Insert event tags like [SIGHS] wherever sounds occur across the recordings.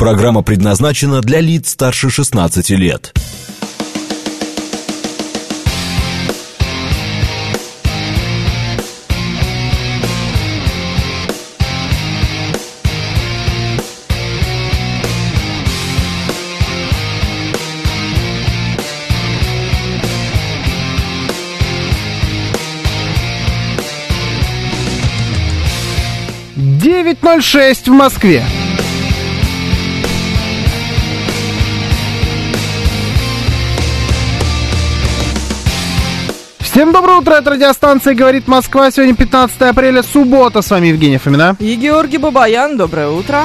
Программа предназначена для лиц старше 16 лет. Девять ноль шесть в Москве. Всем доброе утро, это радиостанция «Говорит Москва». Сегодня 15 апреля, суббота. С вами Евгений Фомина. И Георгий Бабаян, доброе утро.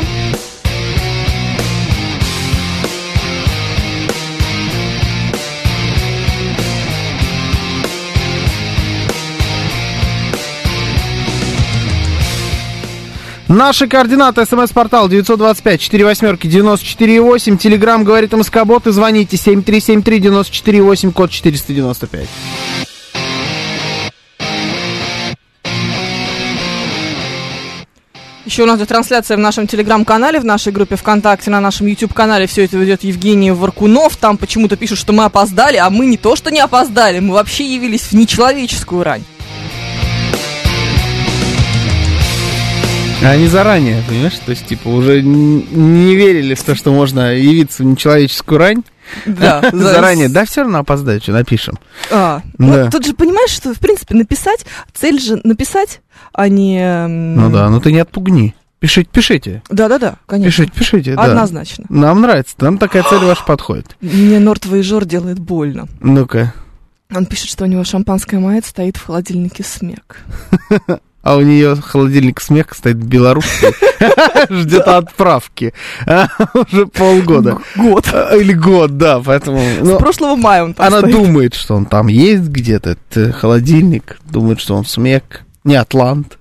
Наши координаты. СМС-портал 925 4 восьмерки 94,8. Телеграмм говорит МСК-бот и звоните 7373 94,8, код 495. Еще у нас идет трансляция в нашем телеграм-канале, в нашей группе ВКонтакте, на нашем YouTube-канале. Все это ведет Евгений Варкунов. Там почему-то пишут, что мы опоздали, а мы не то, что не опоздали, мы вообще явились в нечеловеческую рань. Они заранее, понимаешь? То есть, типа, уже не верили в то, что можно явиться в нечеловеческую рань. Да, [LAUGHS] за- Заранее. Да, все равно опоздать, что напишем. А, Да. ну, тут же понимаешь, что, в принципе, написать, цель же написать, а не... Ну да, ну ты не отпугни. Пишите, пишите. Да-да-да, конечно. Пишите, пишите, да. Однозначно. Нам нравится, нам такая цель ваша подходит. Мне Нортовый жор делает больно. Ну-ка. Он пишет, что у него шампанское мает стоит в холодильнике смек. [LAUGHS] А у нее холодильник смех стоит белорусский. [LAUGHS] Ждет отправки. А, Уже полгода. Год. А, Или год, да, поэтому... С ну, прошлого мая он Она думает, что он там есть где-то, э, холодильник. Думает, что он смек. Не Атлант.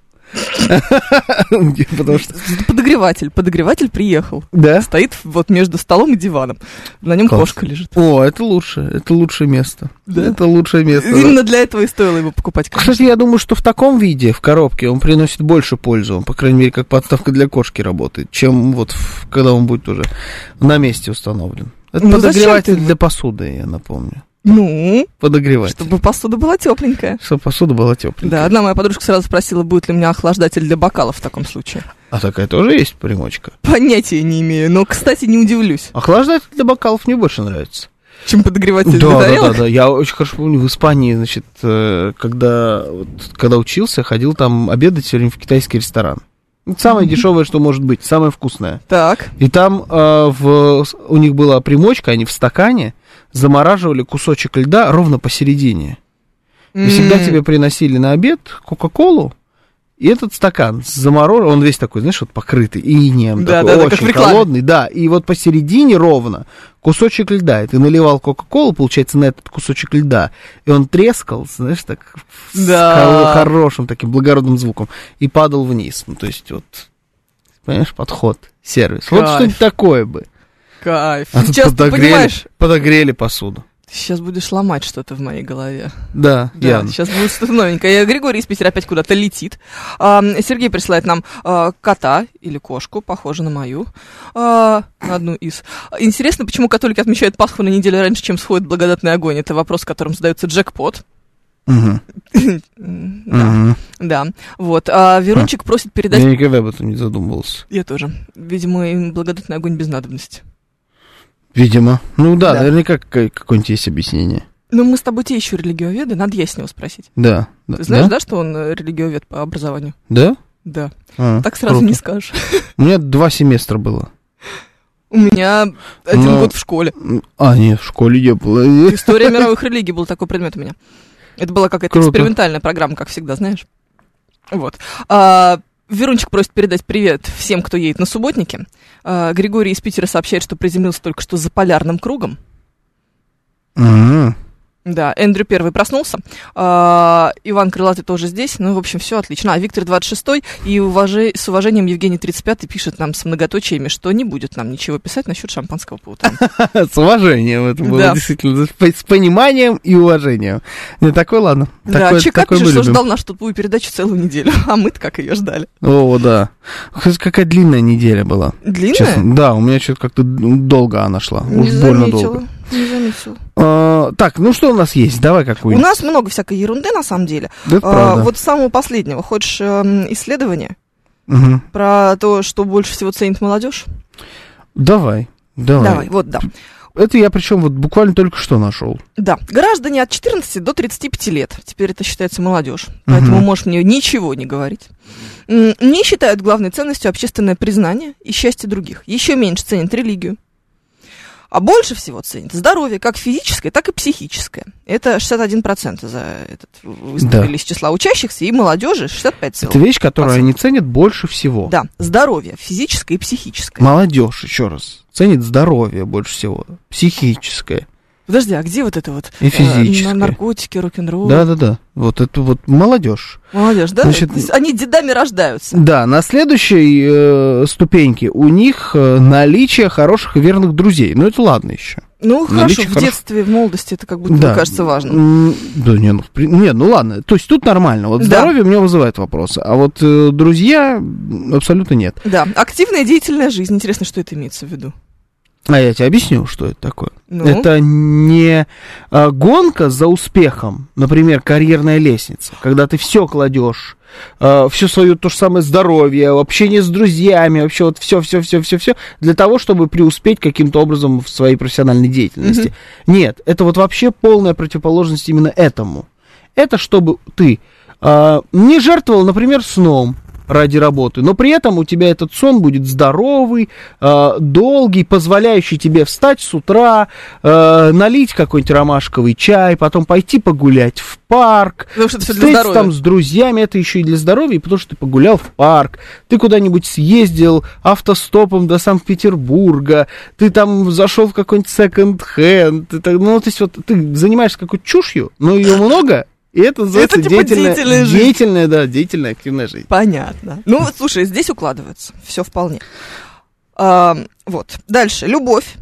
[LAUGHS] Потому что... Подогреватель. Подогреватель приехал. Да? Стоит вот между столом и диваном. На нем кошка лежит. О, это лучше. Это лучшее место. Да? Это лучшее место. Именно для этого и стоило его покупать. Кстати, я думаю, что в таком виде, в коробке, он приносит больше пользы. Он, по крайней мере, как подставка для кошки работает, чем вот когда он будет уже на месте установлен. Это Ну, подогреватель для посуды, я напомню. Ну, Подогреватель. чтобы посуда была тепленькая. Чтобы посуда была тепленькая. Да, одна моя подружка сразу спросила, будет ли у меня охлаждатель для бокалов в таком случае. А такая тоже есть примочка. Понятия не имею, но, кстати, не удивлюсь, Охлаждатель для бокалов мне больше нравится. чем подогреватель для Да, да, да, тарелок. да. Я очень хорошо помню в Испании, значит, э, когда, когда учился, ходил там обедать все время в китайский ресторан. Самое [LAUGHS] дешевое, что может быть, самое вкусное. Так, И там э, в, у них была примочка, они в стакане замораживали кусочек льда ровно посередине. И всегда тебе приносили на обед Кока-Колу, и этот стакан заморожен, он весь такой, знаешь, вот покрытый инеем, Да, такой да, да, очень рекламе. холодный, да, и вот посередине ровно кусочек льда, и ты наливал Кока-Колу, получается, на этот кусочек льда, и он трескал, знаешь, так, с Да. хоро- хорошим таким благородным звуком, и падал вниз, ну, то есть, вот, понимаешь, подход, сервис, вот Кайф. что-нибудь такое бы. Кайф. А Сейчас подогрели, понимаешь, подогрели посуду. Сейчас будешь ломать что-то в моей голове. Да, Да, явно. сейчас будет что-то новенькое. Григорий из Питера опять куда-то летит. А, Сергей присылает нам а, кота или кошку, похоже на мою, а, на одну из. Интересно, почему католики отмечают Пасху на неделю раньше, чем сходит благодатный огонь? Это вопрос, которым задается джекпот. [LAUGHS] Да, да. Вот. А Верунчик просит передать... Я никогда об этом не задумывался. Я тоже. Видимо, им благодатный огонь без надобности. Видимо. Ну да, Да. наверняка какое- какое-нибудь есть объяснение. Но мы с тобой те еще религиоведы, надо я с него спросить. Да. Ты знаешь, да? да, что он э, религиовед по образованию? Да? Да. А, Так сразу круто. не скажешь. У меня два семестра было. У меня один Но- год в школе. А, нет, в школе не было. [LAUGHS] История мировых религий был такой предмет у меня. Это была какая-то экспериментальная программа, как всегда, знаешь. Вот. А, Верунчик просит передать привет всем, кто едет на субботнике. А, Григорий из Питера сообщает, что приземлился только что за полярным кругом. Мгм. Да, Эндрю первый проснулся. А, Иван Крылатый тоже здесь. Ну, в общем, все отлично. А Виктор 26 и уважи, с уважением Евгений 35 пишет нам с многоточиями, что не будет нам ничего писать насчет шампанского по утрам. [LAUGHS] С уважением это было, действительно. С пониманием и уважением. Не такой, ладно. Да, такой пишет, что ждал нашу тупую передачу целую неделю. [LAUGHS] А мы-то как ее ждали. О, да. Какая длинная неделя была. Длинная? Да, у меня что-то как-то долго она шла. Уж больно долго. Не заметила. А, так, ну что у нас есть? Давай У какую-нибудь. нас много всякой ерунды, на самом деле. Да, А, вот с самого последнего. Хочешь эм, исследование Мгм. про то, что больше всего ценит молодежь? Давай. Давай. Давай, вот, да. Это я причем вот буквально только что нашел. Да, граждане от 14 до 35 лет, теперь это считается молодежь, поэтому Мгм. можешь мне ничего не говорить, не считают главной ценностью общественное признание и счастье других, еще меньше ценят религию, а больше всего ценят здоровье, как физическое, так и психическое. Это 61% за этот выставили из числа учащихся, и молодежи 65 Это вещь, которую они ценят больше всего. Да, здоровье, физическое и психическое. Молодежь, еще раз, ценит здоровье больше всего, психическое. Подожди, а где вот это вот? И э, физическое. на- наркотики, рок-н-ролл. Да-да-да, вот это вот молодежь. Молодежь, да? Значит, То есть они дедами рождаются. Да, на следующей э, ступеньке у них э, наличие хороших и верных друзей. Ну, это ладно еще. Ну, хорошо, Наличие в хорош- детстве, в молодости это как будто Да. кажется важным. М, Да не, ну, в при- не, ну ладно. То есть тут нормально. Вот Да. здоровье у меня вызывает вопросы. А вот э, друзья абсолютно нет. Да, активная деятельная жизнь. Интересно, что это имеется в виду? А я тебе объясню, что это такое. Ну? Это не а, гонка за успехом, например, карьерная лестница, когда ты все кладешь, все свое то же самое здоровье, общение с друзьями, вообще вот все, все, все, все, все, для того, чтобы преуспеть каким-то образом в своей профессиональной деятельности. Нет, это вот вообще полная противоположность именно этому. Это чтобы ты а, не жертвовал, например, сном ради работы, но при этом у тебя этот сон будет здоровый, а, долгий, позволяющий тебе встать с утра, а, налить какой-нибудь ромашковый чай, потом пойти погулять в парк, Потому что встретиться там с друзьями, это еще и для здоровья, потому что ты погулял в парк, ты куда-нибудь съездил автостопом до Санкт-Петербурга, ты там зашел в какой-нибудь секонд-хенд, ну, то есть вот ты занимаешься какой-то чушью, но ее много, и это называется типа деятельная, деятельная жизнь. деятельная, да, деятельная активная жизнь. Понятно. Ну, вот, слушай, здесь укладывается. Все вполне. А, вот. Дальше. Любовь.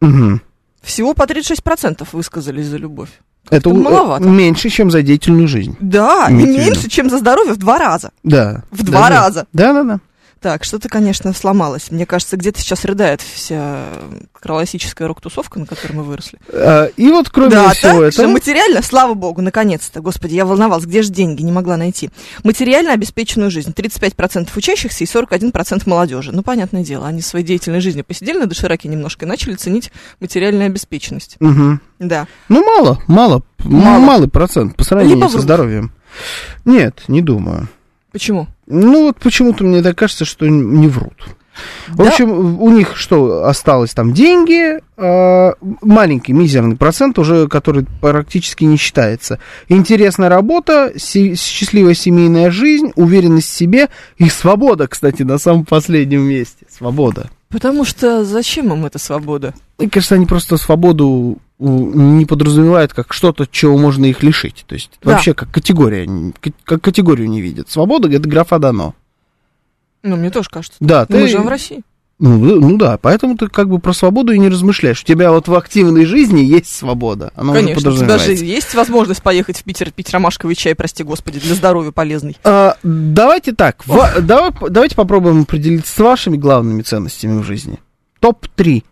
Мгм. Всего по 36% высказались за любовь. Это Это маловато. меньше, чем за деятельную жизнь. Да, и меньше, чем за здоровье в два раза. Да. В два Даже- раза. Да, да, да. Так, что-то, конечно, сломалось. Мне кажется, где-то сейчас рыдает вся классическая рок-тусовка, на которой мы выросли. А, И вот кроме да, всего так этого... материально, слава богу, наконец-то, господи, я волновалась, где же деньги, не могла найти. Материально обеспеченную жизнь, 35% учащихся и 41% молодежи. Ну, понятное дело, они в своей деятельной жизни посидели на дошираке немножко и начали ценить материальную обеспеченность. Мгм. Да. Ну, мало, мало, Мало. малый процент по сравнению Либо со здоровьем. Нет, не думаю. Почему? Ну, вот почему-то мне так кажется, что не врут. В Да. общем, у них что, осталось там деньги, а, маленький, мизерный процент уже, который практически не считается. Интересная работа, се- счастливая семейная жизнь, уверенность в себе и свобода, кстати, на самом последнем месте. Свобода. Потому что зачем им эта свобода? Мне кажется, они просто свободу не подразумевают как что-то, чего можно их лишить. То есть Да. вообще как категория, как категорию не видят. Свобода это графа дано. Ну, мне тоже кажется. Да, Ну, Мы ты, живем в России. Ну, ну да, поэтому ты как бы про свободу и не размышляешь. У тебя вот в активной жизни есть свобода. Она уже Конечно, даже подразумевается. есть возможность поехать в Питер пить ромашковый чай, прости господи, для здоровья полезный. А, давайте так, ва- давай, давайте попробуем определить с вашими главными ценностями в жизни. Топ-3.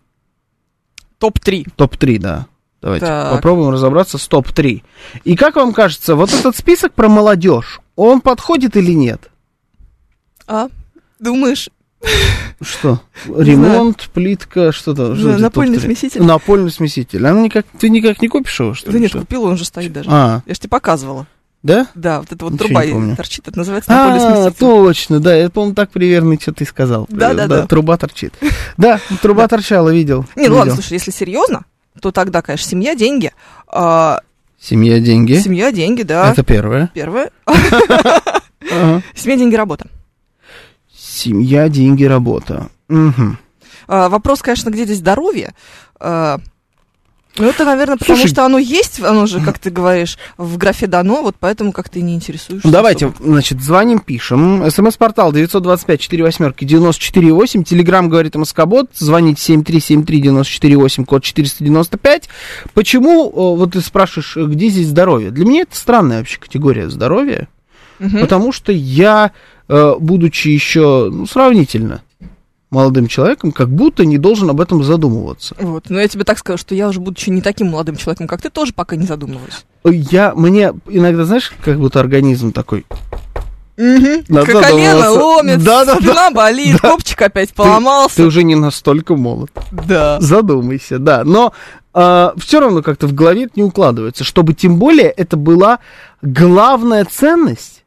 Топ-3. Топ-3, да. Давайте Так. попробуем разобраться с топ-3. И как вам кажется, вот этот список про молодежь, он подходит или нет? А? Думаешь, Что? Ремонт, плитка, что-то? что Да, напольный смеситель. Напольный смеситель. А ну никак, ты никак не купишь его, что да ли? нет, что? купила, он же стоит даже. А, Я же тебе показывала. да? Да, вот эта вот Ничего труба помню. торчит, это называется напольный А, смеситель. точно, да, это, по-моему, так примерно, что ты сказал. Да-да-да. Труба торчит. Да, труба [LAUGHS] торчала, видел. Не, ну ладно, слушай, если серьезно, то тогда, конечно, семья, деньги. А, Семья, деньги. Семья, деньги, да. Это первое. Первое. [LAUGHS] Семья, деньги, работа. Семья, деньги, работа. Мгм. А, вопрос, конечно, где здесь здоровье? А, Ну, это, наверное, потому Слушай- что оно есть, оно же, как ты говоришь, в графе дано, вот поэтому как ты не интересуешься. Давайте, особо. значит, звоним, пишем. СМС-портал 925-48-94-8. Телеграмм говорит МСК-бот. Звоните 7373-94-8, код 495. Почему, вот ты спрашиваешь, где здесь здоровье? Для меня это странная вообще категория здоровья. Мгм. Потому что я, будучи еще ну, сравнительно молодым человеком, как будто не должен об этом задумываться. Вот, но я тебе так скажу, что я уже, будучи не таким молодым человеком, как ты, тоже пока не задумываюсь. Я, мне иногда, знаешь, как будто организм такой, Надо Колено ломит, Да-да-да. спина болит, копчик опять ты поломался. уже не настолько молод. Да. Задумайся, да. Но все равно как-то в голове это не укладывается, чтобы тем более это была главная ценность.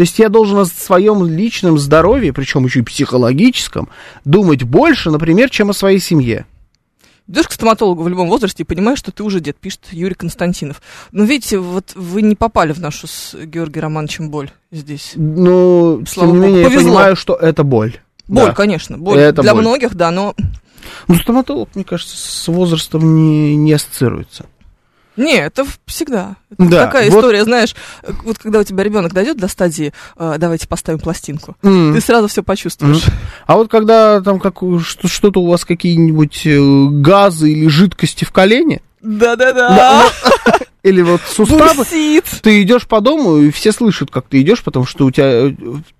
То есть я должен о своем личном здоровье, причем еще и психологическом, думать больше, например, чем о своей семье. Идешь к стоматологу в любом возрасте и понимаешь, что ты уже дед, пишет Юрий Константинов. Но видите, вот вы не попали в нашу с Георгием Романовичем боль здесь. Но, Слава тем не богу, менее, я понимаю, что это боль. Боль, Да. конечно, боль. Это Для боль. многих, да, но... Ну, стоматолог, мне кажется, с возрастом не, не ассоциируется. Не, это всегда. Это Да, такая вот- история, знаешь, э, вот когда у тебя ребенок дойдет до стадии, э, давайте поставим пластинку, М. ты сразу все почувствуешь. А вот когда там как, что- что-то у вас какие-нибудь э, газы или жидкости в колене, Да-да-да. [LAUGHS] или вот суставы, Бурсит. ты идешь по дому, и все слышат, как ты идешь, потому что у тебя э,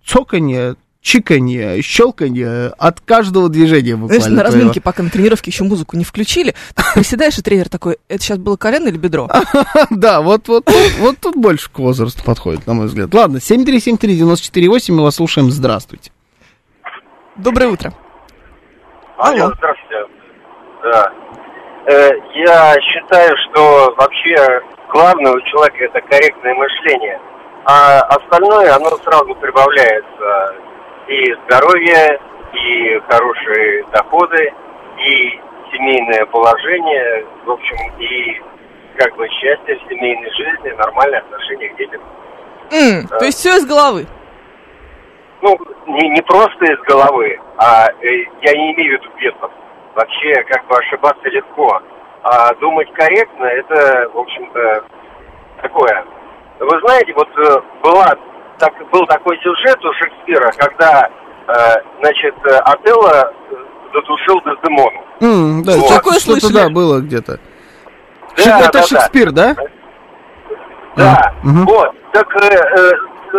цоканье, чиканье, щелканье от каждого движения Знаешь, буквально. на твоего. разминке, пока на тренировке еще музыку не включили, ты приседаешь, и тренер такой, это сейчас было колено или бедро? [LAUGHS] Да, вот, вот, тут- вот тут больше к возрасту подходит, на мой взгляд. Ладно, 7373948, мы вас слушаем. Здравствуйте. Доброе утро. Алло, Алло. здравствуйте. Да. Э, я считаю, что вообще главное у человека это корректное мышление, а остальное оно сразу прибавляется. И здоровье, и хорошие доходы, и семейное положение, в общем, и как бы счастье в семейной жизни, нормальное отношение к детям. М, То есть все из головы. Ну, не, не просто из головы, а э, я не имею в виду бесов. Вообще, как бы ошибаться легко. А думать корректно, это, в общем-то, такое. Вы знаете, вот э, была, так, был такой сюжет у Шекспира, когда, э, значит, э, Отелло э, задушил Дездемону. М, да, Вот. что- Такое что-то, да, было где-то. Да, Шек- это да, да. Шекспир, да? Да, А, мгм. вот. Так э, э,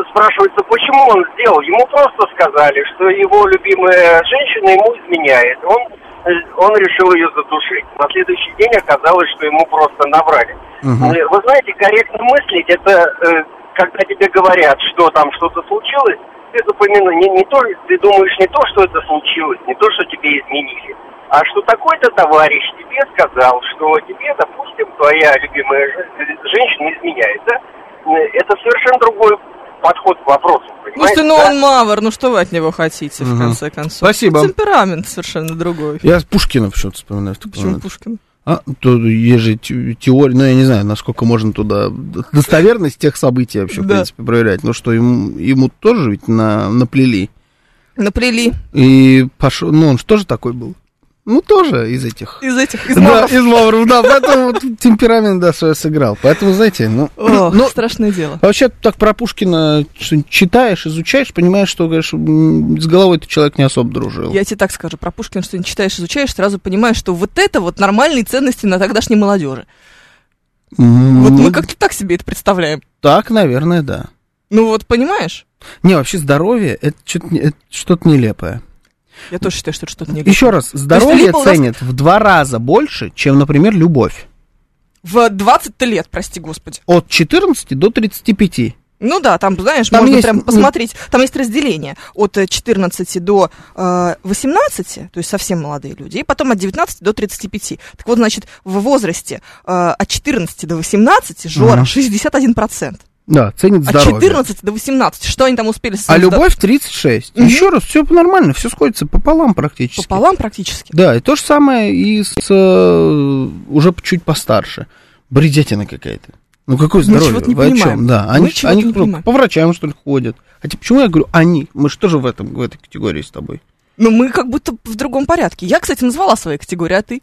спрашивается, почему он сделал? Ему просто сказали, что его любимая женщина ему изменяет. Он, он решил ее задушить. На следующий день оказалось, что ему просто наврали. Мгм. Э, Вы знаете, корректно мыслить, это э, когда тебе говорят, что там что-то случилось, ты запоминаешь не, не то, ты думаешь не то, что это случилось, не то, что тебе изменили, а что такой-то товарищ тебе сказал, что тебе, допустим, твоя любимая же- женщина изменяет, да? Э, Это совершенно другой подход к вопросу, понимаете? Слушайте, ну да? он мавр, ну что вы от него хотите, в Мгм. конце концов? Спасибо. Темперамент совершенно другой. Я Пушкина почему-то вспоминаю. в Почему момент. А, то есть же те- теория, ну, я не знаю, насколько можно туда достоверность тех событий вообще, в Да. принципе, проверять. Ну, что ему, ему тоже ведь на, наплели. Наплели И пошел, ну, он же тоже такой был. Ну, тоже из этих. из этих, из да, мавров. из мавров, да, поэтому темперамент, да, свой сыграл. Поэтому, знаете, ну, Ох, ну, страшное дело. а вообще так про Пушкина читаешь, изучаешь, понимаешь, что, конечно, с головой ты человек не особо дружил. Я тебе так скажу, про Пушкина, что не читаешь, изучаешь, сразу понимаешь, что вот это вот нормальные ценности на тогдашней молодежи. М, Вот мы как-то так себе это представляем. Так, наверное, да. Ну вот, понимаешь? Не, вообще здоровье это что-то, это что-то нелепое. Я тоже считаю, что это что-то не Еще раз, здоровье у нас- ценят в два раза больше, чем, например, любовь. В 20 лет, прости господи. От 14 до 35. Ну да, там, знаешь, Там можно есть, прям ну- посмотреть. Там есть разделение от э, 14 до э, 18, то есть совсем молодые люди, и потом от 19 до 35. Так вот, значит, в возрасте э, от 14 до 18 Жора Ага. 61%. Да, ценит От здоровье. 14 до 18. Что они там успели А любовь 36. Мгм. Еще раз, все нормально, все сходится пополам практически. пополам практически. Да, и то же самое и с э, уже чуть постарше. Бредятина какая-то. Ну какое Мы здоровье? не Вы о понимаем. чем? Да, Мы они, чего-то они ну, по врачам что ли ходят. Хотя почему я говорю они? Мы же тоже в этом в этой категории с тобой. Но мы как будто в другом порядке. Я, кстати, назвала свои категории, а ты?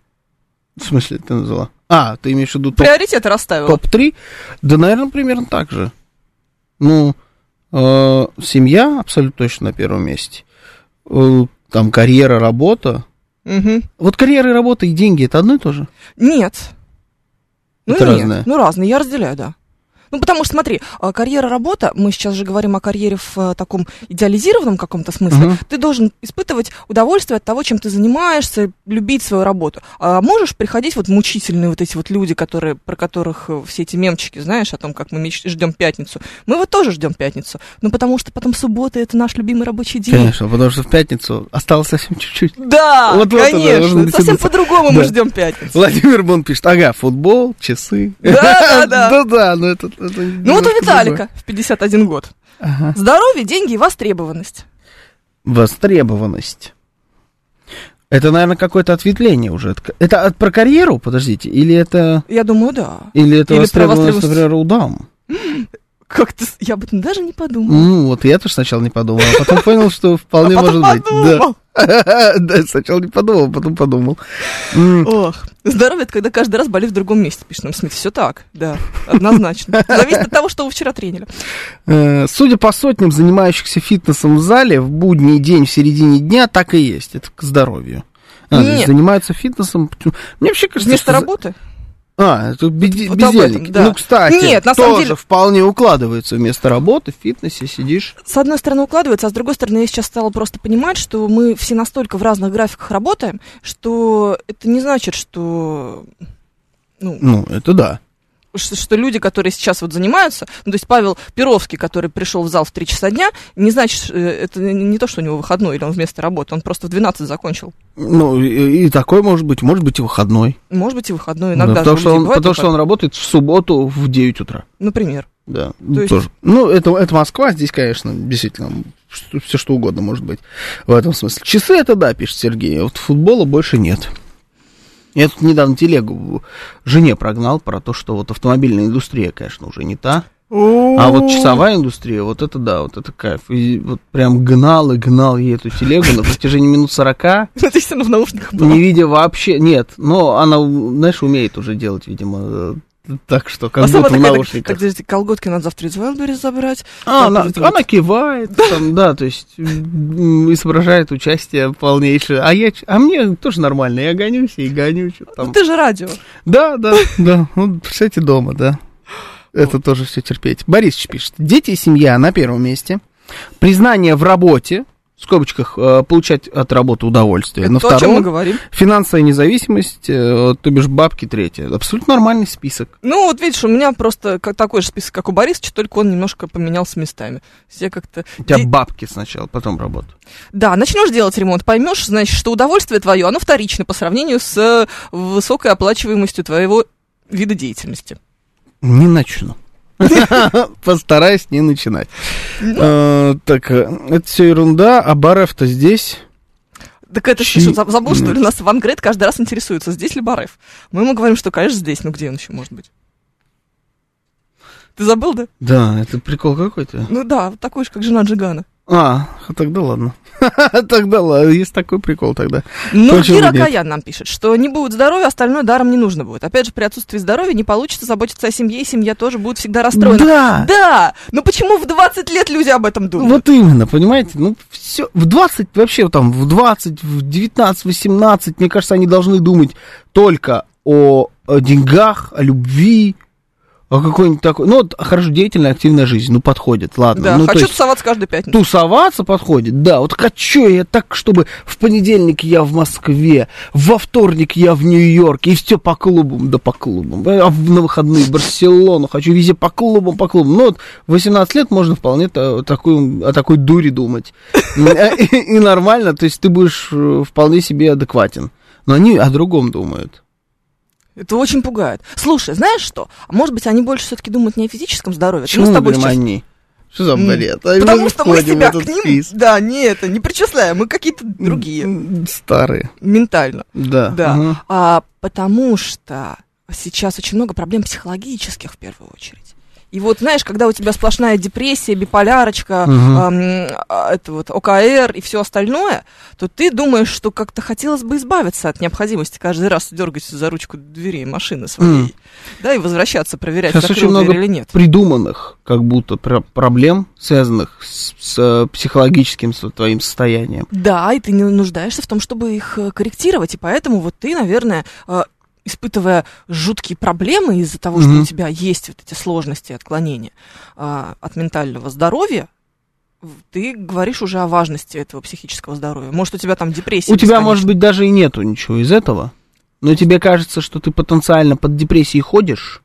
В смысле ты назвала? А, ты имеешь в виду топ, Приоритеты расставила. топ-3? Да, наверное, примерно так же. Ну, э, семья абсолютно точно на первом месте. Э, там карьера, работа. Мгм. Вот карьера и работа и деньги это одно и то же? Нет. Ну Это нет. разное. Ну разные, я разделяю, да. Ну, потому что, смотри, а, карьера, работа, мы сейчас же говорим о карьере в а, таком идеализированном каком-то смысле, Мгм. ты должен испытывать удовольствие от того, чем ты занимаешься, любить свою работу. А можешь приходить вот мучительные вот эти вот люди, которые, про которых э, все эти мемчики, знаешь, о том, как мы меч- ждем пятницу. Мы вот тоже ждем пятницу. Ну, потому что потом суббота это наш любимый рабочий день. Конечно, потому что в пятницу осталось совсем чуть-чуть. Да, Вот- вот конечно. Совсем [LAUGHS] по-другому мы Да. ждем пятницу. Владимир Бон пишет, ага, футбол, часы. Да, да, да. [LAUGHS] Да-да, но это... это Ну вот у Виталика в 51 год. Ага. Здоровье, деньги и востребованность. Востребованность. Это, наверное, какое-то ответвление уже. Это от- про карьеру, подождите, или это... Я думаю, да. Или это Или про востребованность, востребованность. например, у дам? [LAUGHS] Как-то я об этом даже не подумала. Ну, вот я тоже сначала не подумал, а потом понял, что [LAUGHS] вполне А может быть. подумал. Да. [LAUGHS] Да, сначала не подумал, а потом подумал. Ох, здоровье, это когда каждый раз болит в другом месте, пишет нам Смит. Все так, да, однозначно. Зависит от того, что вы вчера тренили. э, Судя по сотням занимающихся фитнесом в зале, в будний день в середине дня так и есть. Это к здоровью. А, Нет. занимаются фитнесом. Мне вообще кажется, Вместо что работы? А, это безде- Вот бездельники. этом, да. Ну, кстати, Нет, на самом тоже деле- вполне укладывается вместо работы в фитнесе сидишь. С одной стороны укладывается, а с другой стороны я сейчас стала просто понимать, что мы все настолько в разных графиках работаем, что это не значит, что ну, Ну, это да. Что, люди, которые сейчас вот занимаются, ну, то есть Павел Перовский, который пришел в зал в 3 часа дня, не значит, э, это не то, что у него выходной или он вместо работы, он просто в 12 закончил. Ну, и, и такой может быть, может быть и выходной. Может быть, и выходной Да, иногда. потому же у что, он, потому что он работает в субботу в 9 утра. Например. Да, То есть- тоже. Ну, это, это Москва, здесь, конечно, действительно, все что угодно может быть в этом смысле. Часы это да, пишет Сергей, а вот футбола больше нет. Я тут недавно телегу жене прогнал про то, что вот автомобильная индустрия, конечно, уже не та. А вот часовая индустрия, вот это да, вот это кайф. И вот прям гнал и гнал ей эту телегу на протяжении минут 40, Ты все равно в наушниках был. не видя вообще, нет, но она, знаешь, умеет уже делать, видимо, э, так что, как А будто в так, наушниках. так, подожди, колготки надо завтра из Wildberries забрать. А, Так, она, это она кивает, там, да, то есть изображает участие полнейшее. А я, а мне тоже нормально, я гонюсь и гоню, что Ну, там. ты же радио. Да, да, [LAUGHS] да, ну, представьте, дома, да. Это тоже все терпеть. Борисович пишет, дети и семья на первом месте, признание в работе, в скобочках, э, получать от работы удовольствие. Это на то, о чем мы втором, говорим. финансовая независимость, э, то бишь бабки третье. Абсолютно нормальный список. Ну, вот видишь, у меня просто такой же список, как у Борисовича, только он немножко поменялся местами. Я как-то... У тебя Де- бабки сначала, потом работа. Да, начнешь делать ремонт, поймешь, значит, что удовольствие твое, оно вторично по сравнению с э, высокой оплачиваемостью твоего вида деятельности. Не начну. [LAUGHS] Постараюсь не начинать. Э, Так, э, это все ерунда, а Барев-то здесь. Так это Чи- что, заб- забыл, что ли? Нас Ван Грет каждый раз интересуется, здесь ли Барев. Мы ему говорим, что, конечно, здесь, ну где он еще может быть? Ты забыл, да? Да, это прикол какой-то. Ну да, такой же, как жена Джигана. А, тогда ладно. [LAUGHS] Тогда ладно, есть такой прикол тогда. Ну, нет? Каян нам пишет, что не будет здоровья, остальное даром не нужно будет. Опять же, при отсутствии здоровья не получится заботиться о семье, и семья тоже будет всегда расстроена. Да! Да! Но почему в 20 лет люди об этом думают? Вот именно, понимаете? Ну, все, в 20, вообще там, в 20, в 19, 18, мне кажется, они должны думать только о, о деньгах, о любви, о какой-нибудь такой, ну, вот, хорошо, деятельная, активная жизнь, ну, подходит, ладно. Да, ну, то хочу есть- тусоваться каждую пятницу. Тусоваться подходит, да. Вот хочу я так, чтобы в понедельник я в Москве, во вторник я в Нью-Йорке, и все по клубам, да по клубам. А на выходные в Барселону, хочу везде по клубам, по клубам. Ну вот, в 18 лет можно вполне та- такую, о такой дуре думать. [LAUGHS] И и нормально, то есть ты будешь э, вполне себе адекватен. Но они о другом думают. Это очень пугает. Слушай, знаешь что? Может быть, они больше все-таки думают не о физическом здоровье. Почему мы с тобой сейчас... они? Что за бред? А Потому мы что мы себя к ним, список. да, не это, не причисляем, мы какие-то другие, Старые, ментально. да. Да. ага. А, потому что сейчас очень много проблем психологических в первую очередь. И вот, знаешь, когда у тебя сплошная депрессия, биполярочка, Мгм. эм, это вот ОКР и все остальное, то ты думаешь, что как-то хотелось бы избавиться от необходимости каждый раз дергать за ручку дверей машины своей, Мгм. да, и возвращаться, проверять, Сейчас очень много или нет. придуманных, как будто, про- проблем, связанных с, с, э, психологическим со- твоим состоянием. Да, и ты не нуждаешься в том, чтобы их э, корректировать, и поэтому вот ты, наверное, э, испытывая жуткие проблемы из-за того, что Мгм. у тебя есть вот эти сложности, отклонения а, от ментального здоровья, ты говоришь уже о важности этого психического здоровья. Может, у тебя там депрессия. У тебя, может быть, даже и нету ничего из этого, но тебе кажется, что ты потенциально под депрессией ходишь,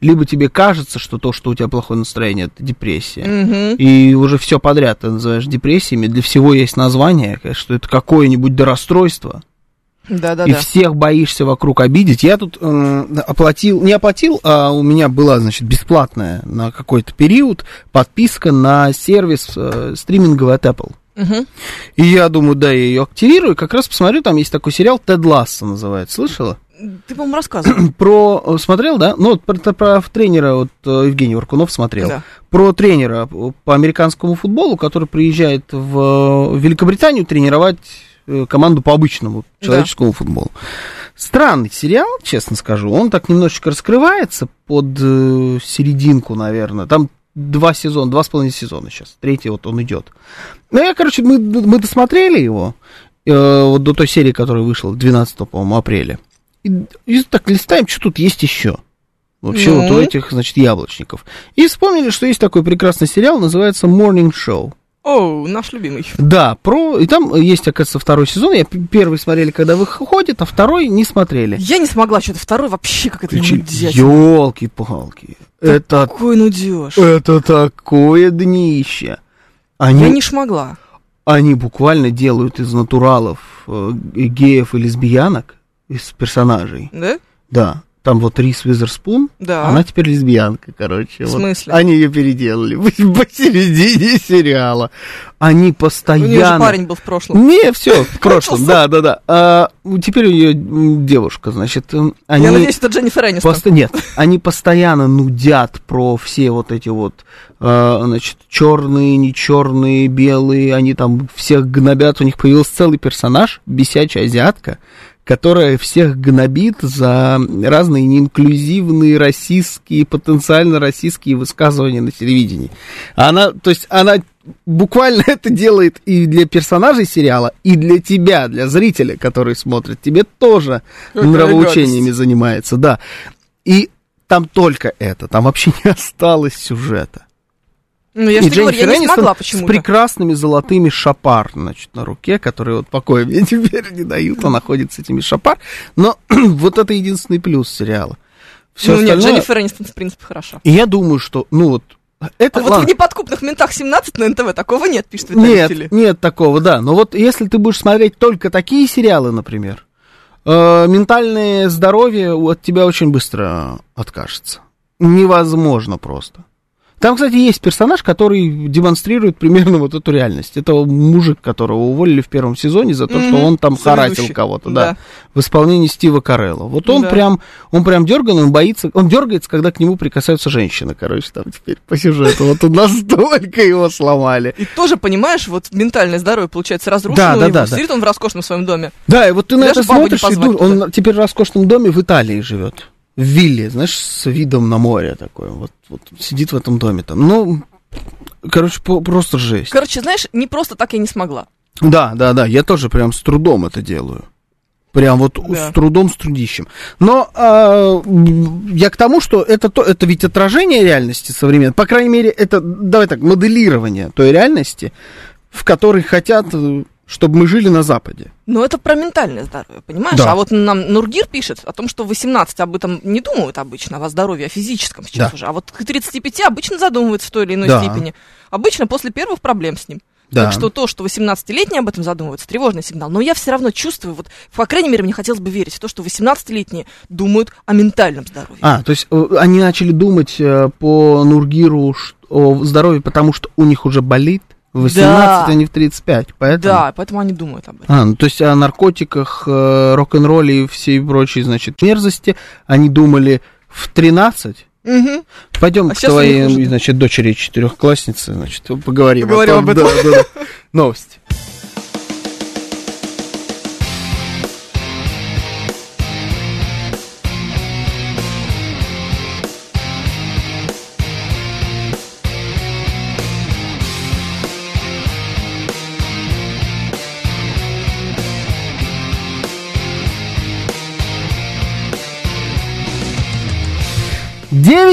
либо тебе кажется, что то, что у тебя плохое настроение, это депрессия. Мгм. И уже все подряд ты называешь депрессиями. Для всего есть название, что это какое-нибудь дорасстройство. Да-да-да. и всех боишься вокруг обидеть. Я тут м, оплатил, не оплатил, а у меня была, значит, бесплатная на какой-то период подписка на сервис э, стриминговый от Apple. Мгм. И я думаю, да, я ее активирую, как раз посмотрю, там есть такой сериал «Тед Ласса» называется, слышала? Ты, по-моему, рассказывал. [CLEARS THROAT] Про, э, смотрел, да? Ну, про, про тренера, вот э, Евгений Варкунов смотрел. Да. Про тренера по американскому футболу, который приезжает в Великобританию тренировать э, команду по обычному Да. человеческому футболу. Странный сериал, честно скажу. Он так немножечко раскрывается под э, серединку, наверное. Там два сезона, два с половиной сезона сейчас. Третий вот он идет. Ну, я, короче, мы, мы досмотрели его. э, вот до той серии, которая вышла 12, по-моему, апреля. И, и так листаем, что тут есть еще. Вообще Ну? вот у этих, значит, яблочников. И вспомнили, что есть такой прекрасный сериал, называется Morning Show. О, наш любимый. Да, про... И там есть, оказывается, второй сезон. Я первый смотрели, когда выходит, а второй не смотрели. Я не смогла, что-то второй вообще как это нудятина. Елки-палки. Это, Какой нудеж. это такое днище. Они, Я не шмогла. они буквально делают из натуралов э, геев и лесбиянок, из персонажей. Да? Да. Там вот Рис Уизерспун, Да. она теперь лесбиянка, короче. В Вот смысле? Они ее переделали [LAUGHS] посередине сериала. Они У нее же постоянно... парень был в прошлом. Не, все, в [LAUGHS] прошлом, да, да, да. А, теперь у нее девушка, значит, они... Я надеюсь, это Дженнифер Энистон. Просто нет, они постоянно нудят про все вот эти вот, э, значит, черные, не черные, белые, они там всех гнобят. У них появился целый персонаж, бесячая азиатка, которая всех гнобит за разные неинклюзивные российские, потенциально российские высказывания на телевидении. Она, то есть она буквально [LAUGHS] это делает и для персонажей сериала, и для тебя, для зрителя, который смотрит. Тебе тоже Какая нравоучениями гадость. занимается, да. И там только это, там вообще [LAUGHS] не осталось сюжета. Ну, я и же тебе говорю, я Дженнифер не смогла с почему-то. прекрасными золотыми шапар, значит, на руке, которые вот покоя мне [LAUGHS] теперь не дают, она ходит с этими шапар. Но [CLEARS THROAT] вот это единственный плюс сериала. Все ну, нет, остальное... Дженнифер Энистон, в принципе, хороша. И я думаю, что, ну вот, это, А вот ладно, в неподкупных ментах 17 на НТВ такого нет, пишет Нет, Виталий нет такого, да. Но вот если ты будешь смотреть только такие сериалы, например, э, ментальное здоровье от тебя очень быстро откажется. Невозможно просто. Там, кстати, есть персонаж, который демонстрирует примерно вот эту реальность. Это мужик, которого уволили в первом сезоне за то, что Мгм. он там Соведущий. кого-то, да. Да. в исполнении Стива Карелла. Вот он Да. прям, он прям дерган, он боится, он дергается, когда к нему прикасаются женщины, короче, там теперь по сюжету. Вот он настолько его сломали. И тоже, понимаешь, вот ментальное здоровье, получается, разрушено Да, у да, да. Сидит он в роскошном своем доме. Да, и вот ты на это смотришь, он теперь в роскошном доме в Италии живет. В вилле, знаешь, с видом на море такое. Вот, вот сидит в этом доме там. Ну, короче, по- просто жесть. Короче, знаешь, не просто так я не смогла. Да, да, да, я тоже прям с трудом это делаю. Прям вот Да. с трудом, с трудищем. Но м, я к тому, что это, то, это ведь отражение реальности современной. По крайней мере, это, давай так, моделирование той реальности, в которой хотят, э, чтобы мы жили на Западе. Но это про ментальное здоровье, понимаешь? Да. А вот нам Нургир пишет о том, что в 18 об этом не думают обычно, о здоровье, о физическом сейчас Да. уже. А вот к 35 обычно задумываются в той или иной Да. степени. Обычно после первых проблем с ним. Да. Так что то, что 18-летние об этом задумываются, тревожный сигнал. Но я все равно чувствую, вот, по крайней мере, мне хотелось бы верить в то, что 18-летние думают о ментальном здоровье. А, то есть э, они начали думать э, по Нургиру о здоровье, потому что у них уже болит в 18, Да. а не в 35. Поэтому... Да, поэтому они думают об этом. А, ну, то есть о наркотиках, э, рок-н-ролле и всей прочей, значит, мерзости они думали в 13, Мгм. Пойдем А к твоей, значит, дочери четырехклассницы, значит, поговорим. Поговорим об том. этом. Да, да, да. Новости.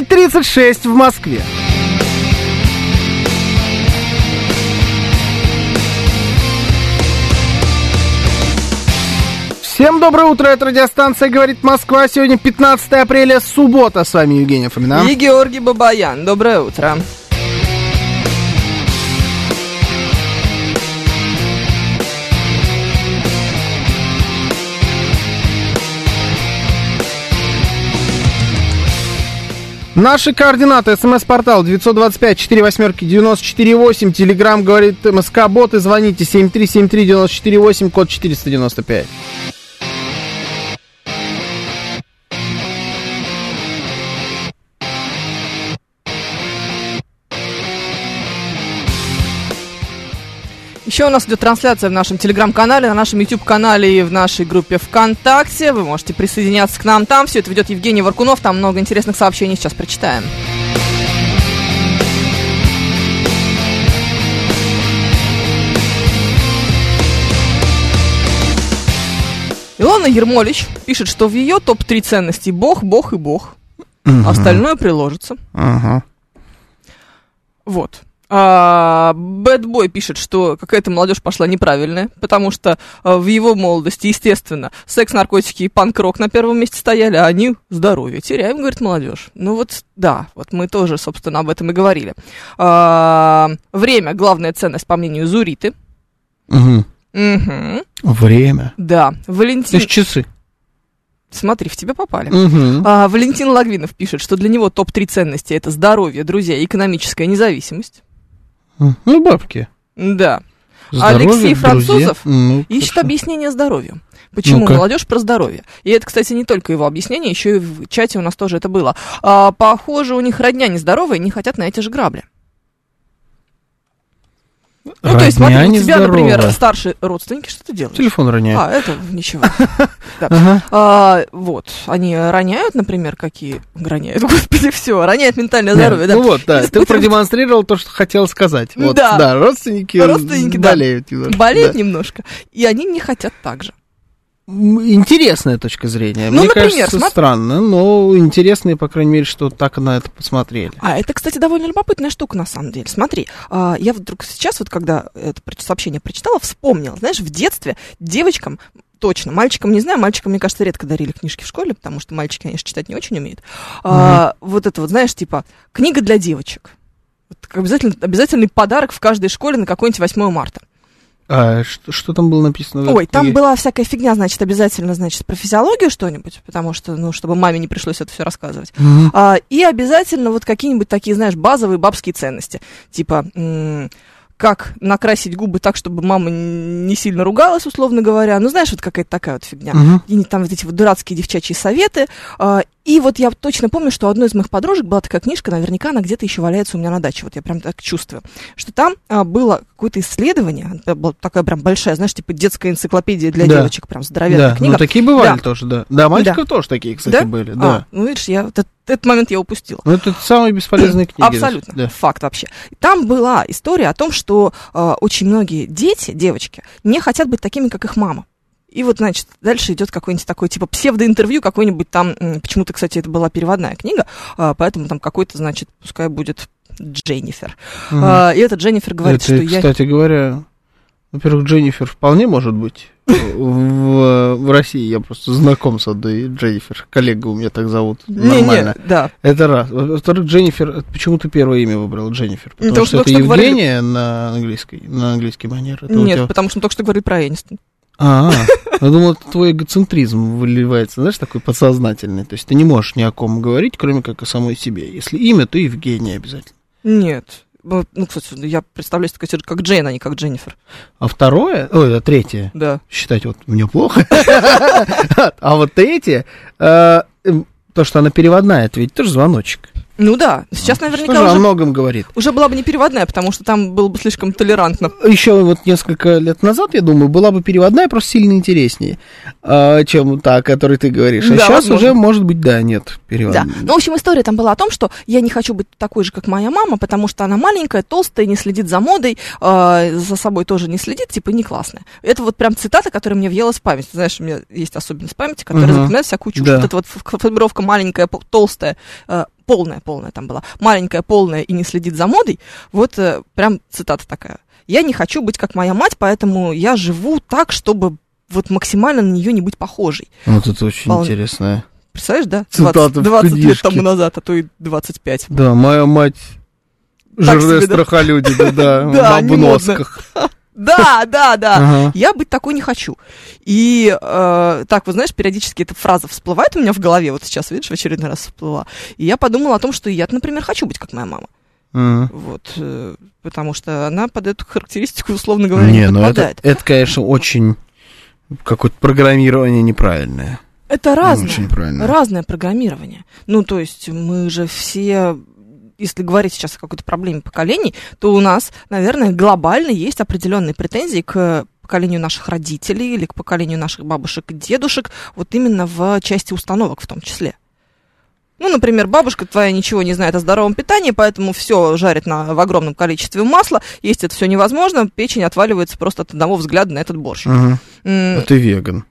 Девять тридцать шесть в Москве. Всем доброе утро, это радиостанция «Говорит Москва». Сегодня 15 апреля, суббота. С вами Евгений Фомина. И Георгий Бабаян. Доброе утро. Наши координаты. СМС-портал 925 4 восьмерки 94 8. Телеграмм говорит МСК Боты. Звоните 7373 94 8, код 495. Еще у нас идет трансляция в нашем телеграм-канале, на нашем YouTube-канале и в нашей группе ВКонтакте. Вы можете присоединяться к нам там. Все это ведет Евгений Варкунов. Там много интересных сообщений. Сейчас прочитаем. Илона Ермолич пишет, что в ее топ-3 ценностей Бог, Бог и Бог. Остальное приложится. Ага. Вот. А, Бэтбой пишет, что какая-то молодежь пошла неправильная, потому что а, в его молодости, естественно, секс, наркотики и панк-рок на первом месте стояли, а они здоровье. Теряем, говорит молодежь. Ну вот, да, вот мы тоже, собственно, об этом и говорили. А, время, главная ценность, по мнению Зуриты. Мгм. Мгм. Время. Да, То Валентин... есть часы. Смотри, в тебя попали. Мгм. А, Валентин Лагвинов пишет, что для него топ-3 ценности это здоровье, друзья, и экономическая независимость. Ну, бабки. Да. Здоровье, Алексей. Французов Ну, Ищет хорошо. объяснение здоровью. Почему Ну-ка. молодежь про здоровье? И это, кстати, не только его объяснение, еще и в чате у нас тоже это было. А, похоже, у них родня нездоровая, не хотят на эти же грабли. Ну, то есть, смотри, Родня у тебя, например, нездоровая. старшие родственники, что ты делаешь? Телефон роняет. А, это ничего. [LAUGHS] А, вот, они роняют, например, какие... Роняют, [LAUGHS] господи, все, роняет ментальное здоровье. Ну вот, да, ты продемонстрировал то, что хотел сказать. Да. да, родственники, болеют. Болеют немножко, и они не хотят так же. Интересная точка зрения. Ну, Мне например, кажется, смо- странно, но интересно, по крайней мере, что так на это посмотрели. А это, кстати, довольно любопытная штука, на самом деле. Смотри, а, я вдруг сейчас, вот когда это сообщение прочитала, вспомнила. Знаешь, в детстве девочкам, точно, мальчикам не знаю, мальчикам, мне кажется, редко дарили книжки в школе, потому что мальчики, конечно, читать не очень умеют. А, вот это вот, знаешь, типа, книга для девочек. Вот обязательно, обязательный подарок в каждой школе на какое-нибудь 8 марта. А что, что там было написано? Ой, там книге? была всякая фигня, значит, обязательно, значит, про физиологию что-нибудь, потому что, ну, чтобы маме не пришлось это все рассказывать. Мгм. А, и обязательно вот какие-нибудь такие, знаешь, базовые бабские ценности. Типа, м, как накрасить губы так, чтобы мама не сильно ругалась, условно говоря. Ну, знаешь, вот какая-то такая вот фигня. Мгм. И там вот эти вот дурацкие девчачьи советы. А, и вот я точно помню, что у одной из моих подружек была такая книжка, наверняка она где-то еще валяется у меня на даче. Вот я прям так чувствую. Что там а, было какое-то исследование, была такая прям большая, знаешь, типа детская энциклопедия для Да. девочек, прям здоровенная Да, книга. ну такие бывали Да. тоже, да. Да, мальчиков тоже такие, кстати, Да? были, А, да. ну, видишь, я этот, этот момент я упустила. Ну, это самые бесполезные книги. Абсолютно. Да. Факт вообще. Там была история о том, что э, очень многие дети, девочки, не хотят быть такими, как их мама. И вот, значит, дальше идет какой-нибудь такой, типа, псевдоинтервью, какой-нибудь там, почему-то, кстати, это была переводная книга, а, поэтому там какой-то, значит, пускай будет Дженнифер. А, и этот Дженнифер говорит, Это, что я... кстати говоря, во-первых, Дженнифер вполне может быть в, в России. Я просто знаком с одной Дженнифер. Коллега у меня так зовут. Нормально. Не-не, да. Это раз. Во-вторых, Дженнифер, почему ты первое имя выбрал Дженнифер? Потому Потому что, что это что говорили- Евгения на английской, на английский манер. Это Нет, тебя- потому что мы только что говорили про Энистон. А, я думал, это твой эгоцентризм выливается, знаешь, такой подсознательный. То есть ты не можешь ни о ком говорить, кроме как о самой себе. Если имя, то Евгения обязательно. Нет. Ну, кстати, я представляю себе как Джейн, а не как Дженнифер. А второе, ой, а третье, Да. считать вот мне плохо. [LAUGHS] А вот третье, э, то, что она переводная, это ведь тоже звоночек. Ну да, сейчас наверняка Что же о уже, многом говорит. уже была бы не переводная, потому что там было бы слишком толерантно. Еще вот несколько лет назад, я думаю, была бы переводная просто сильно интереснее, а, чем та, о которой ты говоришь. А Да, сейчас возможно. уже, может быть, да, нет Да. переводной. Ну, в общем, история там была о том, что я не хочу быть такой же, как моя мама, потому что она маленькая, толстая, не следит за модой, э, за собой тоже не следит, типа, не классная. Это вот прям цитата, которая мне въелась в память. Знаешь, у меня есть особенность памяти, которая Мгм. запоминает всякую чушь. Да. Вот эта вот ф- формулировка маленькая, толстая, э, полная, полная там была, маленькая, полная и не следит за модой, вот э, прям цитата такая. Я не хочу быть как моя мать, поэтому я живу так, чтобы вот максимально на нее не быть похожей. Вот это очень Вполне. интересное. Представляешь, да? Цитата 20, в 20 лет тому назад, а то и 25. Да, моя мать жирная себе, да? да, [LAUGHS] в обносках. [LAUGHS] Да, да, да. Ага. Я быть такой не хочу. И э, так, вот знаешь, периодически эта фраза всплывает у меня в голове, вот сейчас, видишь, в очередной раз всплыла. И я подумала о том, что я, например, хочу быть как моя мама. Мгм. Вот, э, потому что она под эту характеристику, условно говоря, не, Не, ну это, подпадает. это, конечно, очень какое-то программирование неправильное. Это, разное. Очень правильно. Разное программирование. Ну, то есть мы же все, если говорить сейчас о какой-то проблеме поколений, то у нас, наверное, глобально есть определенные претензии к поколению наших родителей или к поколению наших бабушек и дедушек, вот именно в части установок в том числе. Ну, например, бабушка твоя ничего не знает о здоровом питании, поэтому все жарит на, в огромном количестве масла, есть это все невозможно, печень отваливается просто от одного взгляда на этот борщ. М, А ты веган.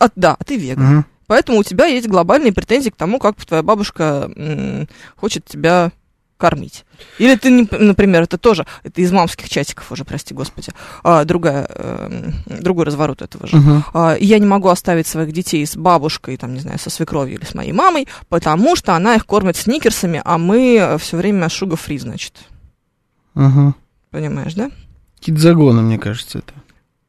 а- да, а ты веган. Мгм. Поэтому у тебя есть глобальные претензии к тому, как твоя бабушка м, хочет тебя кормить. Или ты, например, это тоже, это из мамских чатиков уже, прости господи, а, другая, эм, другой разворот этого же. И я не могу оставить своих детей с бабушкой, там, не знаю, со свекровью или с моей мамой, потому что она их кормит сникерсами, а мы все время шуга-фри, значит. Мгм. Понимаешь, да? Какие-то загоны, мне кажется, это.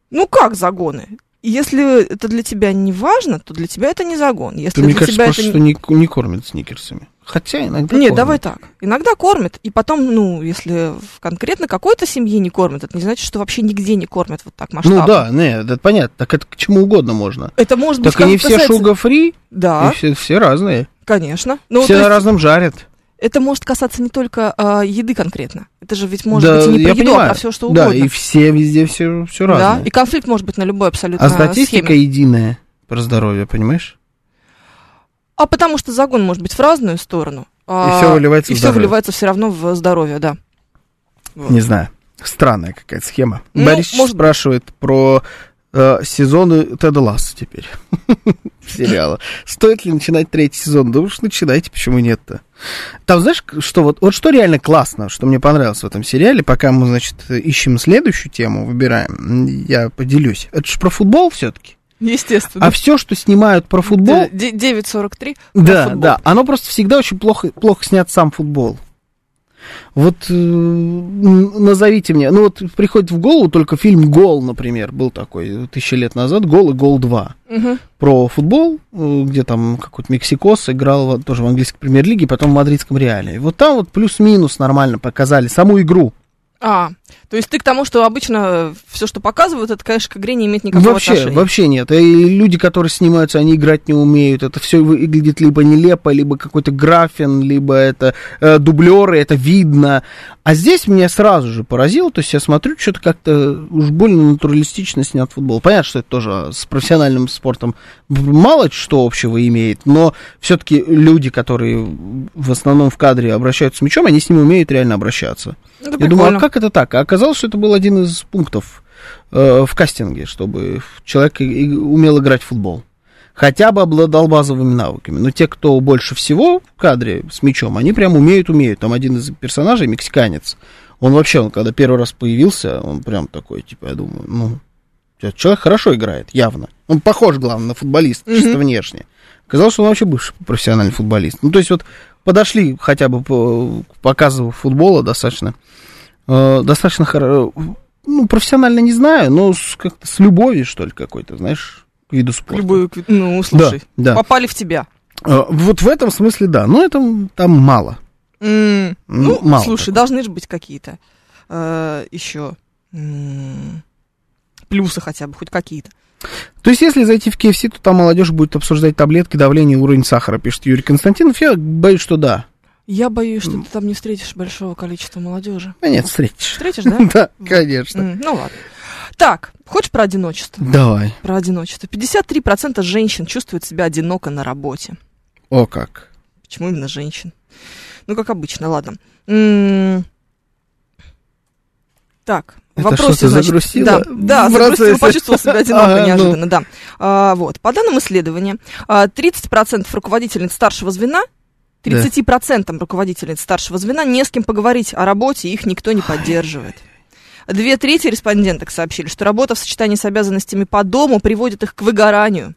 Ну как загоны? Если это для тебя не важно, то для тебя это не загон. Если Ты, мне для кажется, тебя просто это что не, не кормят сникерсами. Хотя иногда Нет, кормят. давай так. Иногда кормят, и потом, ну, если в конкретно какой-то семье не кормят, это не значит, что вообще нигде не кормят вот так масштабно. Ну да, нет, это понятно. Так это к чему угодно можно. Это может быть Так они как все касается- шуга-фри, Да, и все, все разные. конечно. Ну, все на есть разном жарят. это может касаться не только а, еды конкретно. Это же ведь может да, быть и не про еду, понимаю. а про все что Да, угодно. и все везде все, все да, разное. и конфликт может быть на любой абсолютно А статистика схеме. единая про здоровье, понимаешь? А потому что загон может быть в разную сторону. а, всё выливается и в все здоровье. выливается все равно в здоровье, да. Вот. Не знаю. Странная какая-то схема. Ну, Борис может- спрашивает про э, сезоны Теда Ласса теперь. [LAUGHS] Сериала. Стоит ли начинать третий сезон? Да уж начинайте, почему нет-то? Там, знаешь, что вот, вот что реально классно, что мне понравилось в этом сериале, пока мы, значит, ищем следующую тему, выбираем, я поделюсь. Это же про футбол все-таки. Естественно. А все, что снимают про футбол, Д- 9.43. про да, футбол. да, оно просто всегда очень плохо, плохо снят сам футбол. Вот э, назовите мне, ну вот приходит в голову только фильм «Гол», например, был такой тысячи лет назад, «Гол» и «Гол 2». Мгм. Про футбол, э, где там какой-то Мексикос играл в- тоже в английской премьер-лиге, потом в мадридском Реале. И вот там вот плюс-минус нормально показали саму игру. А, то есть ты к тому, что обычно все, что показывают, это, конечно, к игре не имеет никакого вообще, отношения. вообще нет. И люди, которые снимаются, они играть не умеют. Это все выглядит либо нелепо, либо какой-то графин, либо это э, дублеры, это видно. А здесь меня сразу же поразило. То есть я смотрю, что-то как-то уж больно натуралистично снят футбол. Понятно, что это тоже с профессиональным спортом мало что общего имеет, но все-таки люди, которые в основном в кадре обращаются с мячом, они с ним умеют реально обращаться. Это Я думаю, а прикольно. как это так? Оказалось, что это был один из пунктов э, в кастинге, чтобы человек и- умел играть в футбол. Хотя бы обладал базовыми навыками. Но те, кто больше всего в кадре с мячом, они прям умеют, умеют. Там один из персонажей, мексиканец, он вообще, он когда первый раз появился, он прям такой, типа, я думаю, ну, человек хорошо играет, явно. Он похож, главное, на футболиста, чисто внешне. Оказалось, что он вообще бывший профессиональный футболист. Ну, то есть вот подошли хотя бы по показу футбола достаточно, э, достаточно хоро- ну, профессионально не знаю, но с, как-то с любовью, что ли, какой-то, знаешь, к виду спорта. любой, к- ну, слушай, да. попали в тебя. Э, Вот в этом смысле, да. Но это там мало. Ну, Ну, мало слушай, такого. должны же быть какие-то э, еще м, плюсы хотя бы, хоть какие-то. То есть, если зайти в KFC, то там молодежь будет обсуждать таблетки, давление, уровень сахара, пишет Юрий Константинов. Я боюсь, что да. Я боюсь, что ты там не встретишь большого количества молодежи. А нет, встретишь. Встретишь, да? [LAUGHS] Да, конечно. Ну ладно. Так, хочешь про одиночество? Давай. Про одиночество. 53% женщин чувствуют себя одиноко на работе. О как. Почему именно женщин? Ну, как обычно, ладно. Так, Это вопросы, что, ты значит, Да, да, процессе? почувствовала себя [LAUGHS] одиноко Ага, ну. неожиданно, да. А, вот, по данным исследования, а, 30% руководительниц старшего звена 30% руководительниц старшего звена не с кем поговорить о работе, их никто не поддерживает. Две трети респонденток сообщили, что работа в сочетании с обязанностями по дому приводит их к выгоранию.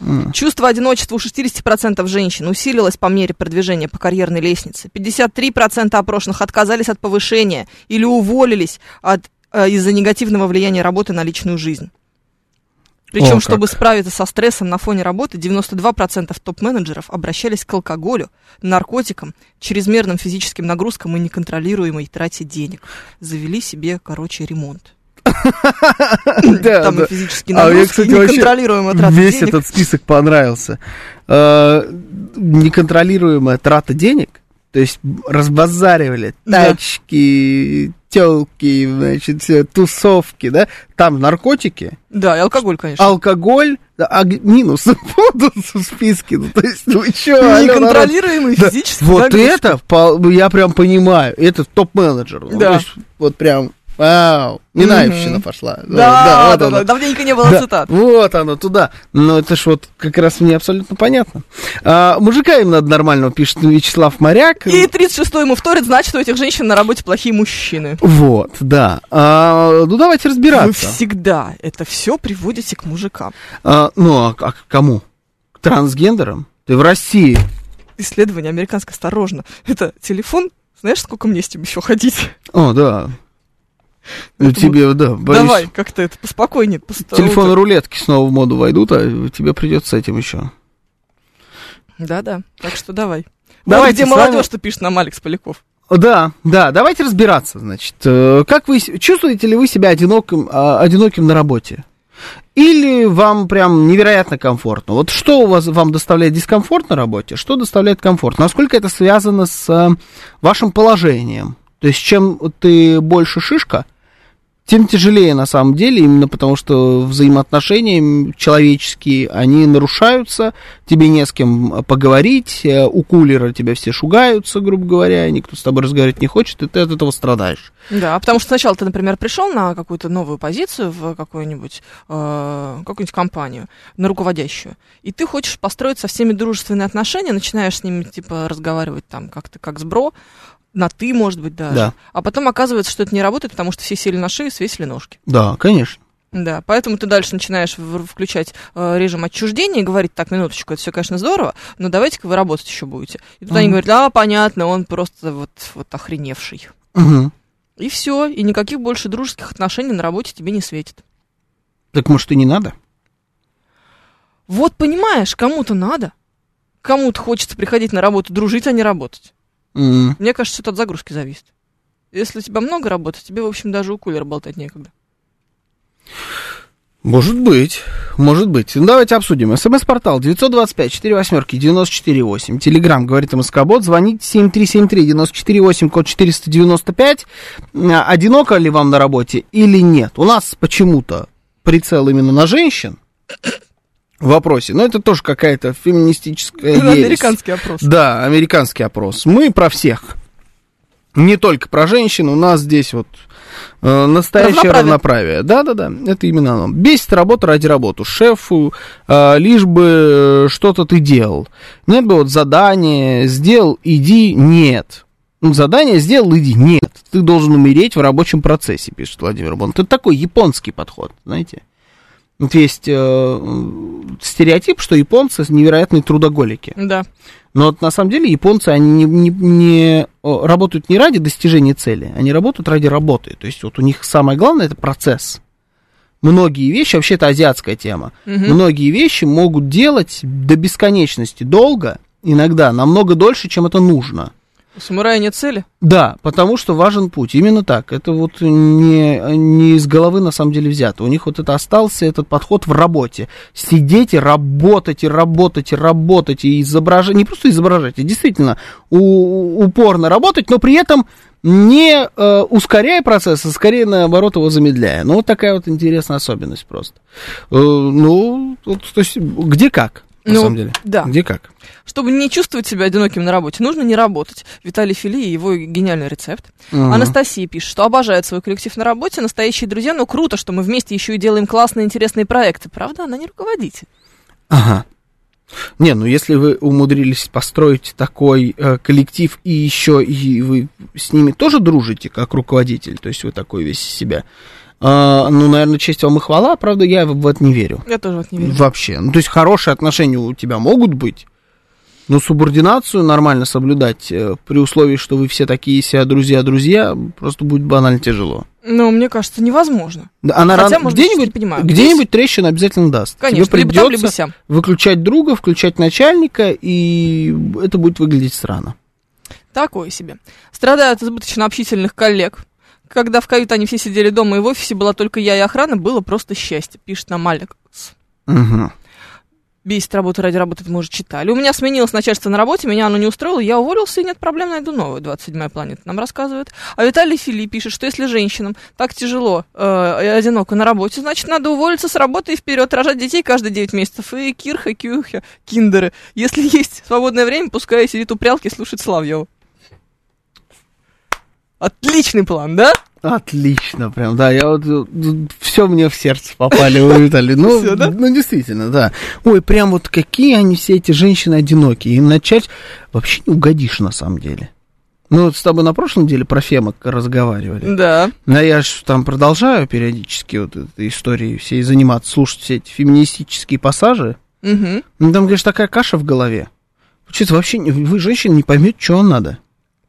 М. Чувство одиночества у 60% женщин усилилось по мере продвижения по карьерной лестнице. 53% опрошенных отказались от повышения или уволились от, э, из-за негативного влияния работы на личную жизнь. Причем, О, как. чтобы справиться со стрессом на фоне работы, 92% топ-менеджеров обращались к алкоголю, наркотикам, чрезмерным физическим нагрузкам и неконтролируемой трате денег. Завели себе, короче, ремонт. [COUGHS] Там и физические А нагрузки, вообще неконтролируемая трата Весь денег. этот список понравился. Неконтролируемая трата денег, то есть разбазаривали Да. тачки, телки, значит, тусовки, да, там наркотики, Да, и алкоголь, конечно. алкоголь, да, а [LAUGHS] будут в списке, ну, то есть, ну, чё? Неконтролируемый Да, физический Вот нагрузки. это, я прям понимаю, это топ-менеджер. Ну, Да. то есть, вот прям, вау, Минаевщина Мгм. пошла. Да, да, вот да, оно. давненько не было Да, цитат. Вот оно, туда. Но это ж вот как раз мне абсолютно понятно. А, мужика им надо нормального, пишет Вячеслав Моряк. И 36-й ему вторит, значит, у этих женщин на работе плохие мужчины. Вот, да. А, ну, давайте Вы разбираться. всегда это все приводите к мужикам. А, ну, а, к- к кому? К трансгендерам? Ты в России. Исследование американское, осторожно. Это телефон, знаешь, сколько мне с ним еще ходить? О, да. Ну, Поэтому тебе, да, боюсь, Давай, как-то это поспокойнее. пос- телефоны рулетки снова в моду войдут, а тебе придется с этим еще. Да-да, так что давай. Давайте вот где молодежь, что пишет нам Алекс Поляков. Да, да, давайте разбираться, значит. Э, Как вы, чувствуете ли вы себя одиноким, а, одиноким на работе? Или вам прям невероятно комфортно? Вот что у вас вам доставляет дискомфорт на работе, что доставляет комфорт? Насколько это связано с э, вашим положением? То есть, чем ты больше шишка, тем тяжелее на самом деле, именно потому что взаимоотношения человеческие, они нарушаются, тебе не с кем поговорить, э, у кулера тебя все шугаются, грубо говоря, никто с тобой разговаривать не хочет, и ты от этого страдаешь. Да, потому что сначала ты, например, пришел на какую-то новую позицию в какую-нибудь, э, какую-нибудь компанию, на руководящую, и ты хочешь построить со всеми дружественные отношения, начинаешь с ними, типа, разговаривать там как-то как с бро, на ты, может быть, даже. Да. А потом оказывается, что это не работает, потому что все сели на шею и свесили ножки. Да, конечно. Да, поэтому ты дальше начинаешь включать э, режим отчуждения и говорить, так, минуточку, это все, конечно, здорово, но давайте-ка вы работать еще будете. И тут они Мгм. говорят, да, понятно, он просто вот, вот охреневший. Мгм. И все, и никаких больше дружеских отношений на работе тебе не светит. Так может и не надо? Вот понимаешь, кому-то надо. Кому-то хочется приходить на работу, дружить, а не работать. М. Мне кажется, это от загрузки зависит. Если у тебя много работы, тебе, в общем, даже у кулера болтать некогда. Может быть, может быть. Ну, давайте обсудим. СМС-портал 925 4 восьмерки 948. Телеграмм говорит МСК-бот. Звоните 7373 948, код 495. А, Одиноко ли вам на работе или нет? У нас почему-то прицел именно на женщин вопросе. Но это тоже какая-то феминистическая ересь. Американский опрос. Да, американский опрос. Мы про всех. Не только про женщин, у нас здесь вот э, настоящее Равноправие. Да-да-да, это именно оно. Бесит работа ради работы. Шефу, э, лишь бы э, что-то ты делал. Нет бы вот задание, сделал, иди, нет. Ну, задание сделал, иди, нет. Ты должен умереть в рабочем процессе, пишет Владимир Бон. Это такой японский подход, знаете. Есть э, стереотип, что японцы невероятные трудоголики. Да. Но вот на самом деле японцы, они не, не- не, работают не ради достижения цели, они работают ради работы. То есть вот у них самое главное это процесс. Многие вещи, вообще это азиатская тема, Мгм. многие вещи могут делать до бесконечности долго, иногда намного дольше, чем это нужно. У самурая нет цели? Да, потому что важен путь. Именно так. Это вот не, не из головы на самом деле взято. У них вот это остался этот подход в работе. Сидеть и работать, и работать, и работать, и изображать. Не просто изображать, а действительно у, упорно работать, но при этом не э, ускоряя процесс, а скорее наоборот его замедляя. Ну, вот такая вот интересная особенность просто. Э, ну, вот, то есть, где как, на Ну, самом деле? да. Где как? Чтобы не чувствовать себя одиноким на работе, нужно не работать. Виталий Фили и его гениальный рецепт. Мгм. Анастасия пишет, что обожает свой коллектив на работе, настоящие друзья, но круто, что мы вместе еще и делаем классные, интересные проекты. Правда, она не руководитель. Ага. Не, ну если вы умудрились построить такой э, коллектив, и еще и вы с ними тоже дружите, как руководитель, то есть вы такой весь себя, а, ну, наверное, честь вам и хвала, правда, я в это не верю. Я тоже в это не верю. Вообще. Ну, то есть хорошие отношения у тебя могут быть, но субординацию нормально соблюдать э, при условии, что вы все такие себя друзья-друзья, просто будет банально тяжело. Но мне кажется, невозможно. Да, Она Хотя, рано- может где-нибудь, понимаю. где-нибудь трещина обязательно даст. Конечно, Тебе либо там, придется либо сям. выключать друга, включать начальника, и это будет выглядеть странно. Такое себе. Страдают избыточно общительных коллег. Когда в каюте они все сидели дома и в офисе была только я и охрана, было просто счастье, пишет нам Алекс. Мгм. Бесит работа ради работы, мы уже читали. У меня сменилось начальство на работе, меня оно не устроило, я уволился, и нет проблем, найду новую. 27-я планета нам рассказывает. А Виталий Фили пишет, что если женщинам так тяжело э, и одиноко на работе, значит, надо уволиться с работы и вперед, рожать детей каждые 9 месяцев. И кирха, кюхя, киндеры. Если есть свободное время, пускай сидит у прялки и слушает Славьева. Отличный план, да? Отлично, прям, да, я вот все мне в сердце попали, вы, Виталий. Ну, Всё, да? ну, действительно, да. Ой, прям вот какие они все эти женщины одинокие. Им начать вообще не угодишь на самом деле. Ну, вот с тобой на прошлом деле про фемок разговаривали. Да. А я ж там продолжаю периодически вот этой историей всей заниматься, слушать все эти феминистические пассажи. Угу. Ну, там, конечно, такая каша в голове. Что-то вообще, вы, женщины, не поймете, что вам надо.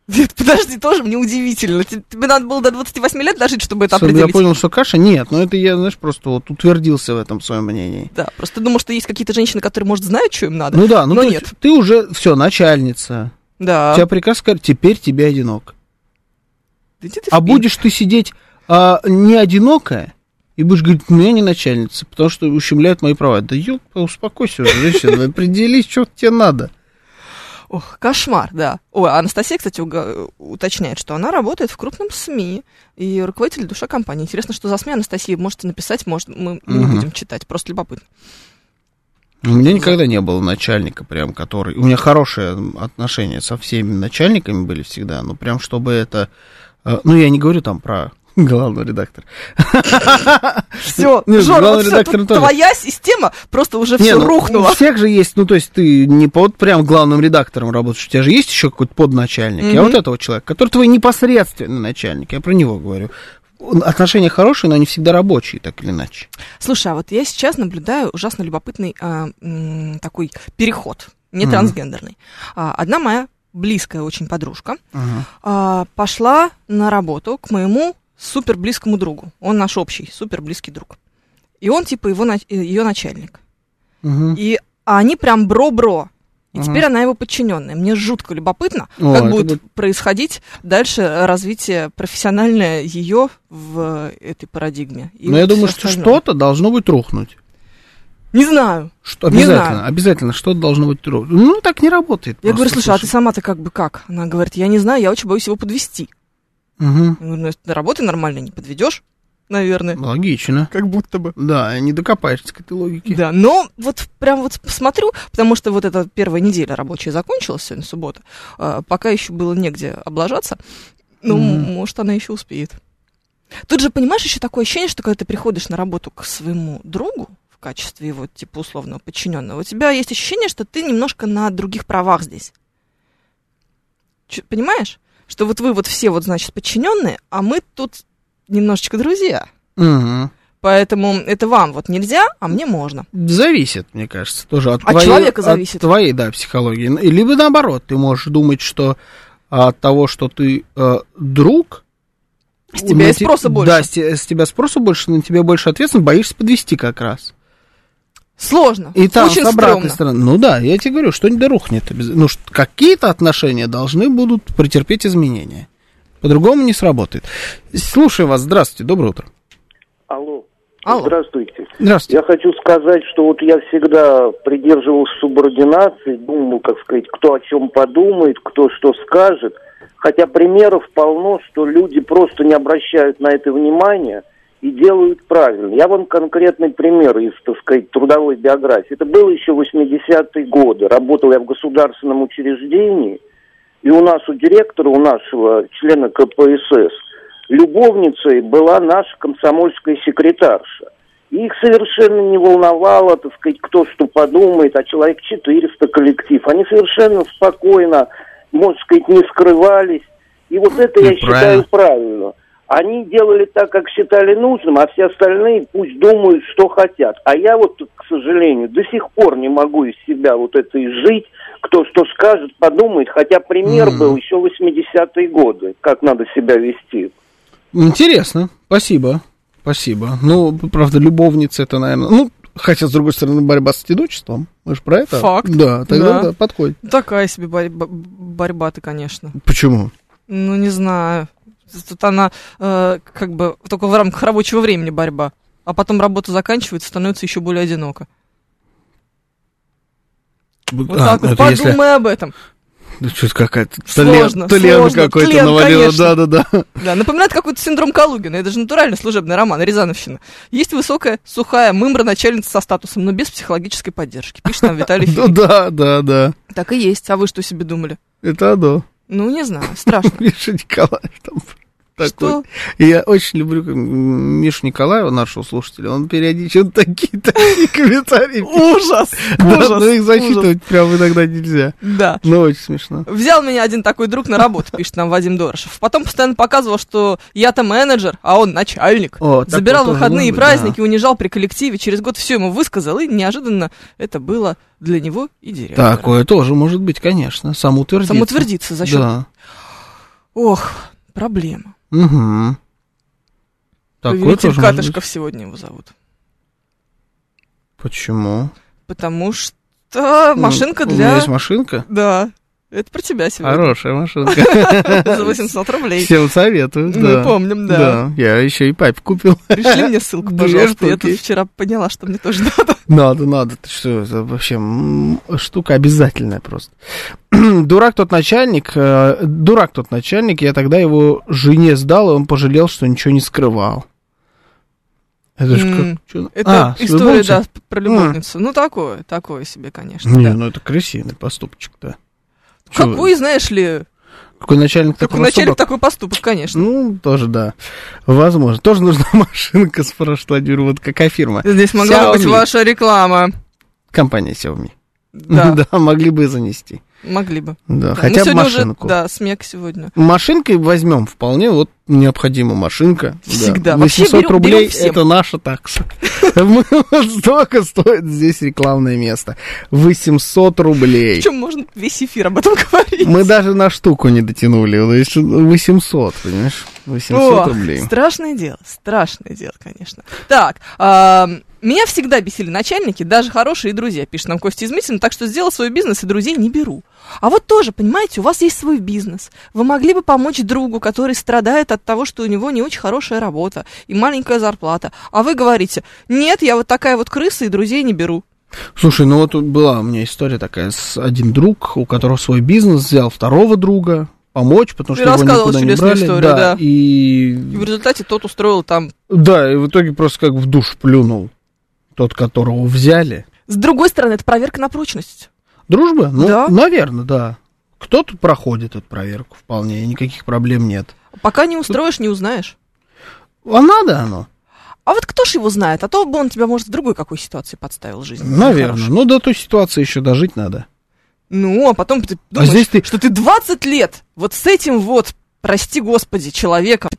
Нет, подожди, тоже мне удивительно. Те- Тебе надо было до 28 лет дожить, чтобы это Чтобы я определить. понял, что каша, нет, но это я, знаешь, просто вот утвердился в этом своем мнении. Да, просто думал, что есть какие-то женщины, которые, может, знают, что им надо. Ну да, ну но нет. ты уже, все, начальница. Да. У тебя приказ сказать, теперь тебе одинок. Да ты А будешь ты сидеть а, не одинокая, и будешь говорить, ну я не начальница, потому что ущемляют мои права. Да ёлка, успокойся уже, женщина, определись, что тебе надо. Ох, кошмар, да. Ой, а Анастасия, кстати, уга- уточняет, что она работает в крупном СМИ и руководитель душа компании. Интересно, что за СМИ Анастасия можете написать, может, мы, мы не будем читать, просто любопытно. У меня никогда не было начальника, прям, который... У меня хорошие отношения со всеми начальниками были всегда, но прям чтобы это... э, Ну, я не говорю там про главного редактора. Все, главный [LAUGHS] [LAUGHS] редактор тут тоже. твоя система просто уже все ну, рухнула. У всех же есть, ну, то есть ты не под прям главным редактором работаешь, у тебя же есть еще какой-то подначальник. Я вот этого человека, который твой непосредственный начальник, я про него говорю. Отношения хорошие, но они всегда рабочие, так или иначе. Слушай, а вот я сейчас наблюдаю ужасно любопытный а, м, такой переход, не трансгендерный. А, одна моя близкая очень подружка а, пошла на работу к моему супер близкому другу. Он наш общий супер близкий друг. И он типа его, ее начальник. Мгм. И они прям бро-бро. И Ага. теперь она его подчиненная. Мне жутко любопытно, О, как будет будет- происходить дальше развитие профессиональное ее в этой парадигме. И Но я думаю, что остальное. что-то должно быть рухнуть. Не знаю. Что, Не обязательно, знаю. обязательно что-то должно быть рухнуть. Ну, так не работает. Я просто, говорю, слушай, а ты слушай. сама-то как бы как? Она говорит, я не знаю, я очень боюсь его подвести. Говорю, ну, если ты работы нормально не подведешь, наверное. Логично. Как будто бы. Да, не докопаешься к этой логике. Да, но вот прям вот посмотрю, потому что вот эта первая неделя рабочая закончилась, сегодня суббота, а, пока еще было негде облажаться, ну, Мгм. может, она еще успеет. Тут же, понимаешь, еще такое ощущение, что когда ты приходишь на работу к своему другу в качестве его, типа, условного подчиненного, у тебя есть ощущение, что ты немножко на других правах здесь. Чё- понимаешь? Что вот вы вот все вот, значит, подчиненные, а мы тут немножечко друзья. Мгм. Поэтому это вам вот нельзя, а мне можно. Зависит, мне кажется, тоже от, От твоей, человека от зависит. твоей, да, психологии. Либо наоборот, ты можешь думать, что от того, что ты э, друг... С тебя те- спроса больше. Да, с, с тебя спроса больше, на тебя больше ответственность, боишься подвести как раз. Сложно. И там Очень с обратной стрёмно. стороны. Ну да, я тебе говорю, что не рухнет. Ну, что какие-то отношения должны будут претерпеть изменения. По-другому не сработает. Слушаю вас. Здравствуйте. Доброе утро. Алло. Алло. Здравствуйте. Здравствуйте. Я хочу сказать, что вот я всегда придерживался субординации, думал, как сказать, кто о чем подумает, кто что скажет. Хотя примеров полно, что люди просто не обращают на это внимания и делают правильно. Я вам конкретный пример из, так сказать, трудовой биографии. Это было еще 80-е годы. Работал я в государственном учреждении, и у нас, у директора, у нашего члена КПСС, любовницей была наша комсомольская секретарша. И их совершенно не волновало, так сказать, кто что подумает, а человек 400 коллектив. Они совершенно спокойно, можно сказать, не скрывались. И вот это я правильно. считаю правильно. Они делали так, как считали нужным, а все остальные пусть думают, что хотят. А я вот, к сожалению, до сих пор не могу из себя вот это изжить, кто что скажет, подумает. Хотя пример Мгм. был еще 80-е годы, как надо себя вести. Интересно. Спасибо. Спасибо. Ну, правда, любовница это, наверное... Ну, хотя, с другой стороны, борьба с одиночеством. Мы же про это? Факт. Да, тогда Да. да, подходит. Такая себе борь- бо- борьба ты, конечно. Почему? Ну, не знаю. Тут она э, как бы только в рамках рабочего времени борьба. А потом работа заканчивается, становится еще более одиноко. Вот А, так вот, это если- подумай об этом. Да что-то какая-то Сложно, тлен сложно. какой-то Тлен, навалило. Да-да-да. Да, напоминает какой-то синдром Калугина. Это же натуральный служебный роман, Рязановщина. Есть высокая, сухая мымра начальница со статусом, но без психологической поддержки. Пишет нам Виталий [LAUGHS] Ну да, да, да. Так и есть. А вы что себе думали? Это оно. Ну, не знаю, страшно. [LAUGHS] Миша Николаев там такой. Что? Я очень люблю Мишу Николаева, нашего слушателя. Он периодически [LAUGHS] такие, такие [LAUGHS] комментарии. Ужас! Да, Ужас! но их ужас. зачитывать прям иногда нельзя. Да. Но очень смешно. Взял меня один такой друг на работу, [LAUGHS] пишет нам Вадим Дорошев. Потом постоянно показывал, что я-то менеджер, а он начальник. О, Забирал вот выходные и праздники, унижал при коллективе. Через год все ему высказал, и неожиданно это было для него и директора. Такое тоже может быть, конечно. Самоутвердиться. Самоутвердиться за счет... Да. Ох, проблема. Угу. Такое Повелитель Катышков сегодня его зовут. Почему? Потому что машинка Ну, У меня для... есть машинка. Да, это про тебя сегодня. Хорошая машинка. [LAUGHS] За 800 рублей. Всем советую, Мы да. помним, да. я еще и папе купил. Пришли мне [LAUGHS] ссылку, пожалуйста. Я тут вчера поняла, что мне тоже надо. Надо, надо. Ты что, это вообще штука обязательная просто. [CLEARS THROAT] Дурак тот начальник, э, дурак тот начальник, я тогда его жене сдал, и он пожалел, что ничего не скрывал. Это же как... Это А, история, да, про любовницу. Ну, такое, такое себе, конечно. Не, да. ну это красивый поступочек-то. Чё вы? Какой, знаешь ли, Какой начальник какой такой начальник поступок? такой поступок, конечно. Ну, тоже да. Возможно. Тоже нужна [LAUGHS] машинка, спрашивает Владимир. Вот какая фирма? Здесь могла быть Xiaomi. ваша реклама. Компания Xiaomi. Да, [LAUGHS] да, могли бы занести. Могли бы. Да, Да. хотя Ну, бы машинку. Уже, да, смек сегодня. Машинкой возьмем вполне, вот необходима машинка. Да. Всегда. Вообще 800 берем- рублей берем это наша такса. [LAUGHS] Столько стоит здесь рекламное место. 800 рублей. Причем можно весь эфир об этом [LAUGHS] говорить. Мы даже на штуку не дотянули. То есть 800, понимаешь? 800 Ох, рублей. Страшное дело, страшное дело, конечно. Так, меня всегда бесили начальники, даже хорошие друзья, пишет нам Костя Измитин, так что сделал свой бизнес и друзей не беру. А вот тоже, понимаете, у вас есть свой бизнес. Вы могли бы помочь другу, который страдает от того, что у него не очень хорошая работа и маленькая зарплата. А вы говорите, нет, я вот такая вот крыса и друзей не беру. Слушай, ну вот тут была у меня история такая с один друг, у которого свой бизнес, взял второго друга помочь, потому Ты что его никуда не брали. историю, да. И... И в результате тот устроил там... да, и в итоге просто как в душ плюнул тот, которого взяли. С другой стороны, это проверка на прочность. Дружба? Ну, Да. наверное, да. Кто-то проходит эту проверку вполне, никаких проблем нет. Пока не устроишь, не узнаешь. А надо оно? А вот кто ж его знает? А то бы он тебя, может, в другой какой ситуации подставил в жизни. Наверное. Нехорошей. Ну, до той ситуации еще дожить надо. Ну, а потом ты думаешь, здесь ты- что ты 20 лет вот с этим вот, прости господи, человеком.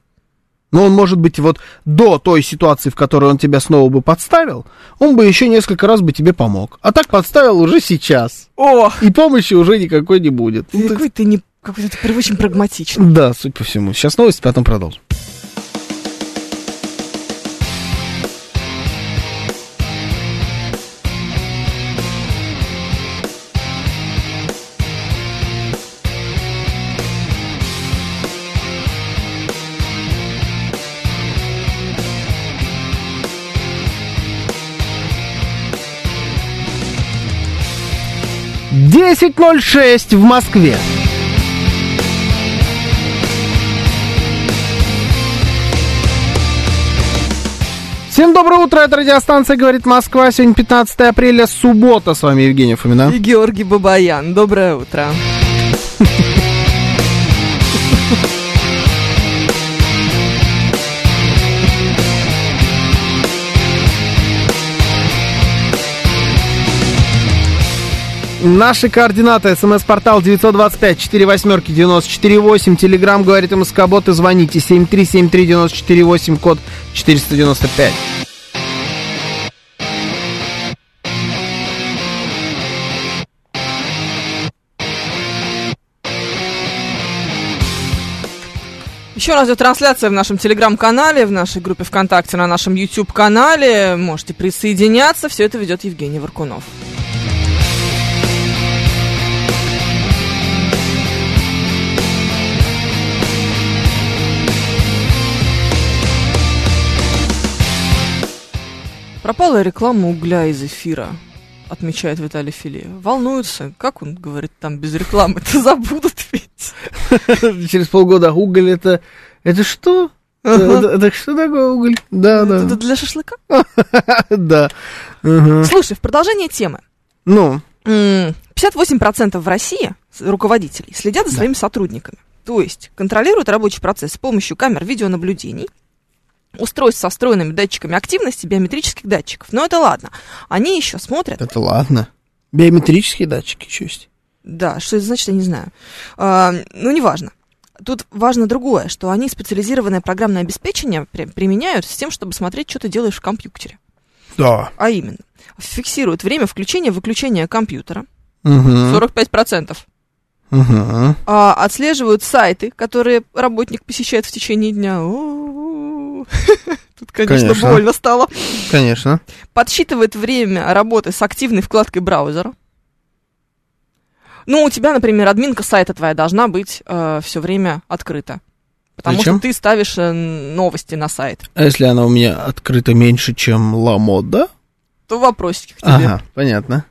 Но он, может быть, вот до той ситуации, в которой он тебя снова бы подставил, он бы еще несколько раз бы тебе помог. А так подставил уже сейчас. Ох, И помощи уже никакой не будет. Ну, какой ты не... Какой ты прям очень прагматичный. Да, суть по всему. Сейчас новости, потом продолжим. 10.06 в Москве. Всем доброе утро, это радиостанция «Говорит Москва». Сегодня 15 апреля, суббота. С вами Евгений Фомина. И Георгий Бабаян. Доброе утро. [LAUGHS] Наши координаты. СМС-портал 925 4 восьмерки 94 8. Телеграмм говорит МСК-бот и звоните 7373 94 8, код 495. Еще раз идет трансляция в нашем телеграм-канале, в нашей группе ВКонтакте, на нашем YouTube-канале. Можете присоединяться. Все это ведет Евгений Варкунов. Пропала реклама угля из эфира, отмечает Виталий Филе. Волнуются. Как он говорит, там без рекламы это забудут ведь. [LAUGHS] Через полгода уголь это... Это что? Это, это что такое уголь? Да, Это да. для шашлыка? [LAUGHS] Да. Слушай, в продолжение темы. Ну, М, 58% в России руководителей следят за своими сотрудниками. То есть контролируют рабочий процесс с помощью камер видеонаблюдений, устройств со встроенными датчиками активности, биометрических датчиков. Но это ладно. Они еще смотрят. это ладно. Биометрические датчики еще есть. Да, что это значит, я не знаю. А, ну, неважно. Тут важно другое, что они специализированное программное обеспечение при- применяют с тем, чтобы смотреть, что ты делаешь в компьютере. Да. А именно, фиксируют время включения-выключения компьютера, Угу. 45%. Угу. а, отслеживают сайты, которые работник посещает в течение дня. [LAUGHS] Тут, конечно, Конечно. больно стало. Конечно. Подсчитывает время работы с активной вкладкой браузера. Ну, у тебя, например, админка сайта твоя должна быть все время открыта. Потому Зачем? что ты ставишь э, новости на сайт. А если она у меня открыта меньше, чем ламода? То вопросики к тебе. Ага, понятно.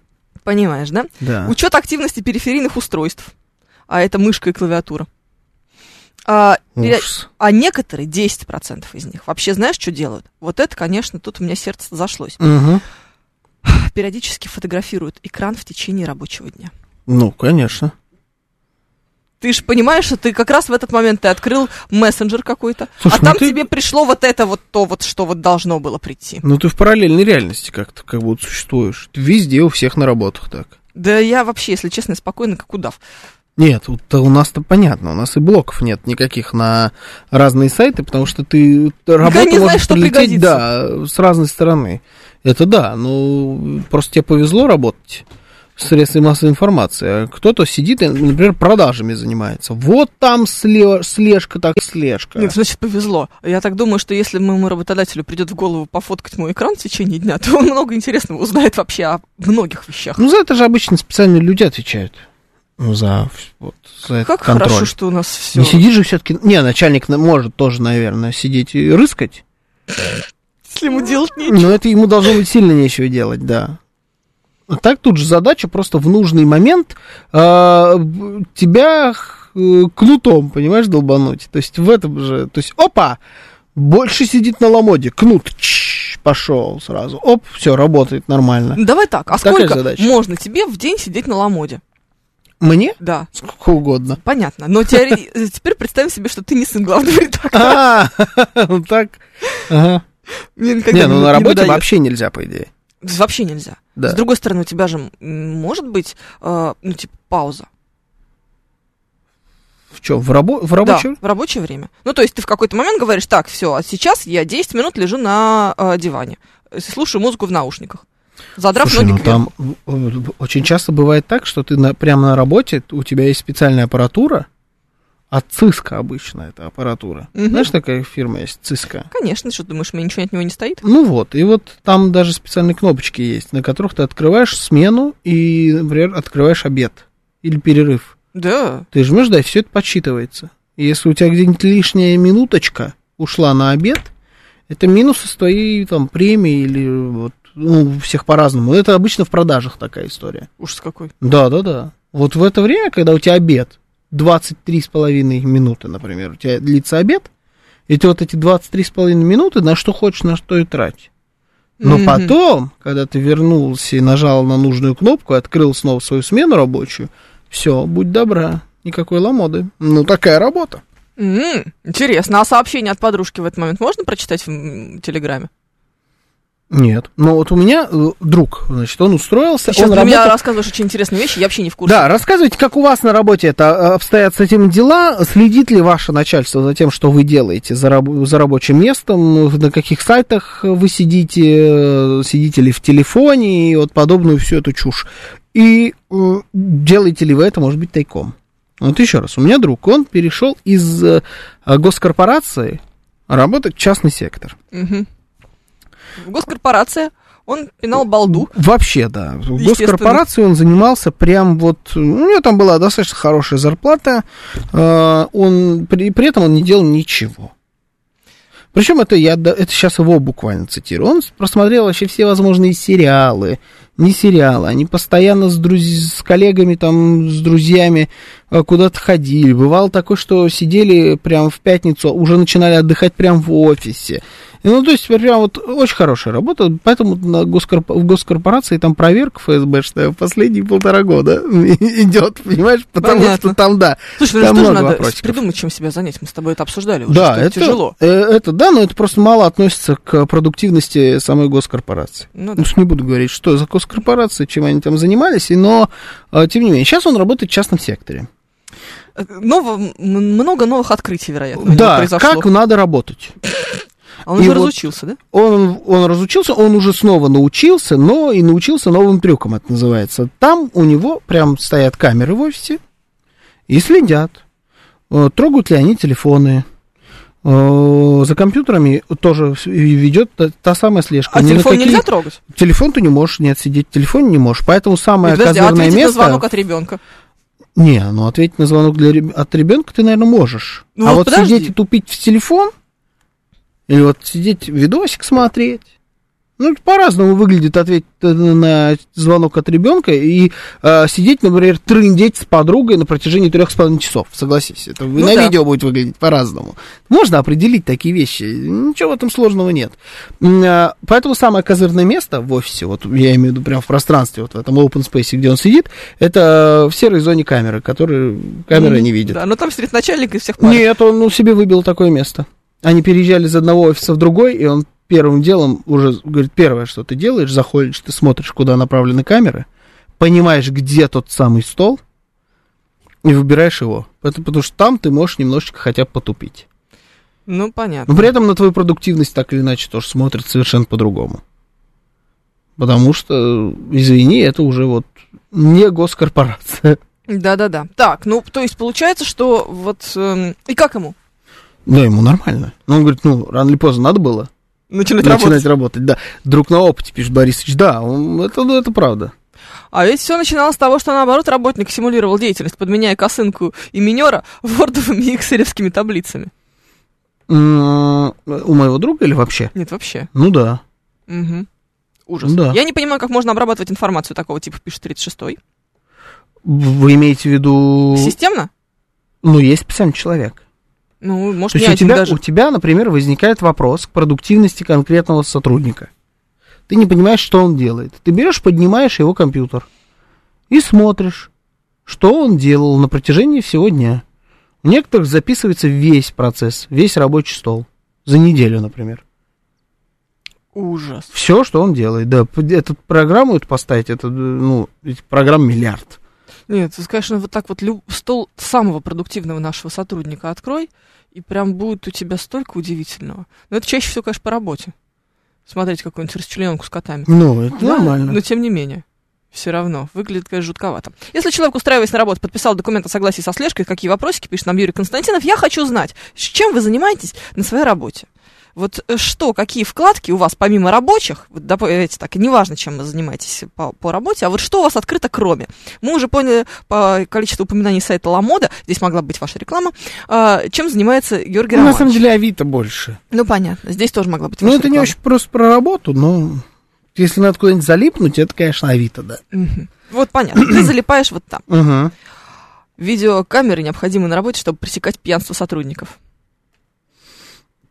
Понимаешь, да? Да. Учет активности периферийных устройств. А это мышка и клавиатура. А, Ужас. А некоторые, 10% из них, вообще знаешь, что делают? Вот это, конечно, тут у меня сердце зашлось. Мгм. Периодически фотографируют экран в течение рабочего дня. Ну, конечно. Ты же понимаешь, что ты как раз в этот момент ты открыл мессенджер какой-то, Слушай, а ну там ты- тебе пришло вот это вот то вот, что вот должно было прийти. Ну, ты в параллельной реальности как-то как будто существуешь. Ты везде у всех на работах так. Да я вообще, если честно, спокойно, как удав. Нет, вот у нас-то понятно, у нас и блоков нет никаких на разные сайты, потому что ты работу не знаешь, можешь что прилететь, да, с разной стороны. Это да, ну, просто тебе повезло работать в средстве массовой информации. А кто-то сидит и, например, продажами занимается. Вот там сле- слежка, так слежка. Нет, значит, повезло. Я так думаю, что если моему работодателю придет в голову пофоткать мой экран в течение дня, [LAUGHS] то он много интересного узнает вообще о многих вещах. Ну, за это же обычно специальные люди отвечают. Ну, за, вот, за этот Как контроль. хорошо, что у нас все. Не сидишь же все-таки. Не, начальник на- может тоже, наверное, сидеть и рыскать. Если ему делать нечего. Но это ему должно быть сильно нечего делать, да. А так тут же задача просто в нужный момент б- тебя э, кнутом, понимаешь, долбануть. То есть в этом же, то есть, опа, больше сидит на ламоде, кнут, чш, пошел сразу, оп, все, работает нормально. Ну, Давай так, а Такая сколько задача. можно тебе в день сидеть на ламоде? Мне? Да, Сколько угодно. понятно. Но теори- [LAUGHS] теперь представим себе, что ты не сын главного редактора. А, вот [LAUGHS] так. Ага. Мне никогда Не, ну на работе вообще нельзя, по идее. Вообще нельзя. Да. С другой стороны, у тебя же может быть, э, ну, типа, пауза. В чем? В, рабо- в Да, рабочем? в рабочее время. Ну, то есть ты в какой-то момент говоришь, так, все, а сейчас я 10 минут лежу на э, диване, слушаю музыку в наушниках, задрав Слушай, ноги ну там очень часто бывает так, что ты на, прямо на работе, у тебя есть специальная аппаратура, от Циска обычно эта аппаратура. Мгм. Знаешь, такая фирма есть, Циска? Конечно, что думаешь, у меня ничего от него не стоит? Ну вот, и вот там даже специальные кнопочки есть, на которых ты открываешь смену и, например, открываешь обед или перерыв. Да. Ты жмешь, да, и все это подсчитывается. И если у тебя где-нибудь лишняя минуточка ушла на обед, это минус из твоей там премии или вот ну, у всех по-разному. Это обычно в продажах такая история. Ужас какой. Да, да, да. Вот в это время, когда у тебя обед, 23,5 минуты, например, у тебя длится обед, и ты вот эти 23,5 минуты на что хочешь, на что и трать. Но Мгм. потом, когда ты вернулся и нажал на нужную кнопку, открыл снова свою смену рабочую, все, будь добра, никакой ламоды. Ну, такая работа. М, Интересно, а сообщение от подружки в этот момент можно прочитать в Телеграме? Нет. Но вот у меня э, друг, значит, он устроился, Ты сейчас он меня работал- рассказываешь очень интересные вещи, я вообще не в курсе. Да, рассказывайте, как у вас на работе это э, обстоят с этим дела, следит ли ваше начальство за тем, что вы делаете за, раб- за рабочим местом, на каких сайтах вы сидите, э, сидите ли в телефоне и вот подобную всю эту чушь. И э, делаете ли вы это, может быть, тайком. Вот еще раз, у меня друг, он перешел из э, госкорпорации работать в частный сектор. Мгм. Госкорпорация, он пинал балду. Вообще, да. В госкорпорации он занимался прям вот... У него там была достаточно хорошая зарплата. э, Он, при, при этом он не делал ничего. Причем это я это сейчас его буквально цитирую. Он просмотрел вообще все возможные сериалы, не сериалы. Они постоянно с, друз- с коллегами, там, с друзьями э, куда-то ходили. Бывало такое, что сидели прям в пятницу, уже начинали отдыхать прям в офисе. И, Ну, то есть, прям вот очень хорошая работа, поэтому на госкорп- в госкорпорации там проверка ФСБшная последние полтора года [LAUGHS] идет, понимаешь? Потому Понятно. что там, да, Слушай, ну там что же много надо вопросиков. придумать, чем себя занять. Мы с тобой это обсуждали уже, Да, что это, тяжело. э, это да, но это просто мало относится к продуктивности самой госкорпорации. Ну, да. Ну, не буду говорить, что за госкорпорации, чем они там занимались, и- но э, тем не менее. Сейчас он работает в частном секторе. Э, Ново- много новых открытий, вероятно, Да, произошло. как надо работать. А он и уже вот- разучился, да? Он, он разучился, он уже снова научился, но и научился новым трюкам, это называется. Там у него прям стоят камеры в офисе и следят, э, трогают ли они телефоны. Э, За компьютерами тоже ведет та, та самая слежка. А Ни на телефон какие- нельзя трогать? Телефон ты не можешь, нет, сидеть в телефоне не можешь. Поэтому самое подожди, а козырное на место... звонок от ребенка? Не, ну ответить на звонок для, от ребенка ты, наверное, можешь. Ну а вот вот подожди. сидеть и тупить в телефон, или вот сидеть видосик смотреть, ну, по-разному выглядит ответить на звонок от ребенка и э, сидеть, например, трындеть с подругой на протяжении трех с половиной часов. Согласись, это Ну на да. видео будет выглядеть по-разному. Можно определить такие вещи, ничего в этом сложного нет. А, Поэтому самое козырное место в офисе, вот я имею в виду прям в пространстве, вот в этом open space, где он сидит, это в серой зоне камеры, которые камера не видит. Да, но там сидит начальник из всех парит. Нет, он ну, себе выбил такое место. Они переезжали из одного офиса в другой, и он первым делом уже говорит, первое, что ты делаешь, заходишь, ты смотришь, куда направлены камеры, понимаешь, где тот самый стол, и выбираешь его. Это потому что там ты можешь немножечко хотя бы потупить. Ну, понятно. Но при этом на твою продуктивность так или иначе тоже смотрят совершенно по-другому. Потому что, извини, это уже вот не госкорпорация. Да-да-да. Так, ну, то есть получается, что вот... эм, и как ему? Да, ему нормально. Но он говорит, ну, рано или поздно надо было Начинать, начинать работать. работать. Да, друг на опыте, пишет Борисович. Да, он- это, ну, это правда. А ведь все начиналось с того, что наоборот работник симулировал деятельность, подменяя косынку и минера вордовыми и экселевскими таблицами. У моего друга или вообще? Нет, вообще. Ну да. Мгм. Ужас. Да. Я не понимаю, как можно обрабатывать информацию такого типа, пишет 36-й. Вы имеете в виду... Системно? Ну, есть специальный человек. Ну, может, То есть у тебя, даже. у тебя, например, возникает вопрос к продуктивности конкретного сотрудника. Ты не понимаешь, что он делает. Ты берешь, поднимаешь его компьютер и смотришь, что он делал на протяжении всего дня. У некоторых записывается весь процесс, весь рабочий стол. За неделю, например. Ужас. Все, что он делает. Да, эту программу эту поставить, это, ну, ведь программ миллиард. Нет, ты, конечно, вот так вот люб- стол самого продуктивного нашего сотрудника открой, и прям будет у тебя столько удивительного. Но это чаще всего, конечно, по работе. Смотреть какую-нибудь расчлененку с котами. Ну, это Да, нормально. Но тем не менее. Все равно. Выглядит, конечно, жутковато. Если человек, устраиваясь на работу, подписал документ о согласии со слежкой, какие вопросики, пишет нам Юрий Константинов, я хочу знать, чем вы занимаетесь на своей работе. Вот э, что, какие вкладки у вас помимо рабочих, вот давайте так, неважно, чем вы занимаетесь по, по работе, а вот что у вас открыто кроме. Мы уже поняли по количеству упоминаний сайта Ламода, здесь могла быть ваша реклама, а, чем занимается Георгий Ну, на Романович. самом деле, Авито больше. Ну, понятно, здесь тоже могла быть Ну, это не реклама. очень просто про работу, но если надо куда-нибудь залипнуть, это, конечно, Авито, да. Мгм. Вот понятно. Ты залипаешь вот там. Угу. Видеокамеры необходимы на работе, чтобы пресекать пьянство сотрудников.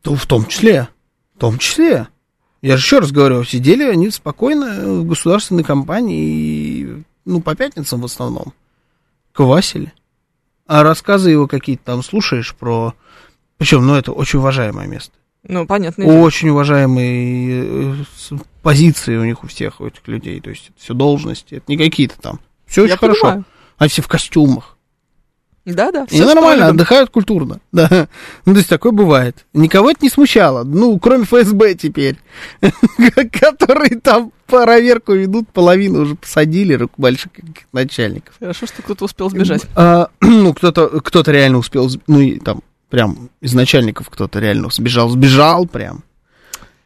То в том числе. В том числе. Я же еще раз говорю, сидели они спокойно в государственной компании, ну, по пятницам в основном, квасили. А рассказы его какие-то там слушаешь про... Причем, ну, это очень уважаемое место. Ну, понятно. дело. Очень уважаемые э, позиции у них у всех, у этих людей. То есть, это все должности, это не какие-то там. Все очень Я хорошо. понимаю. Они все в костюмах. Да-да. И всё, что нормально, отдыхают культурно. [LAUGHS] Да. Ну, то есть такое бывает. Никого это не смущало. Ну, кроме ФСБ теперь. [LAUGHS] Которые там проверку ведут, половину уже посадили больших начальников. Хорошо, что кто-то успел сбежать. А, [CLEARS THROAT] ну, кто-то кто реально успел, ну, и там прям из начальников кто-то реально сбежал, сбежал прям.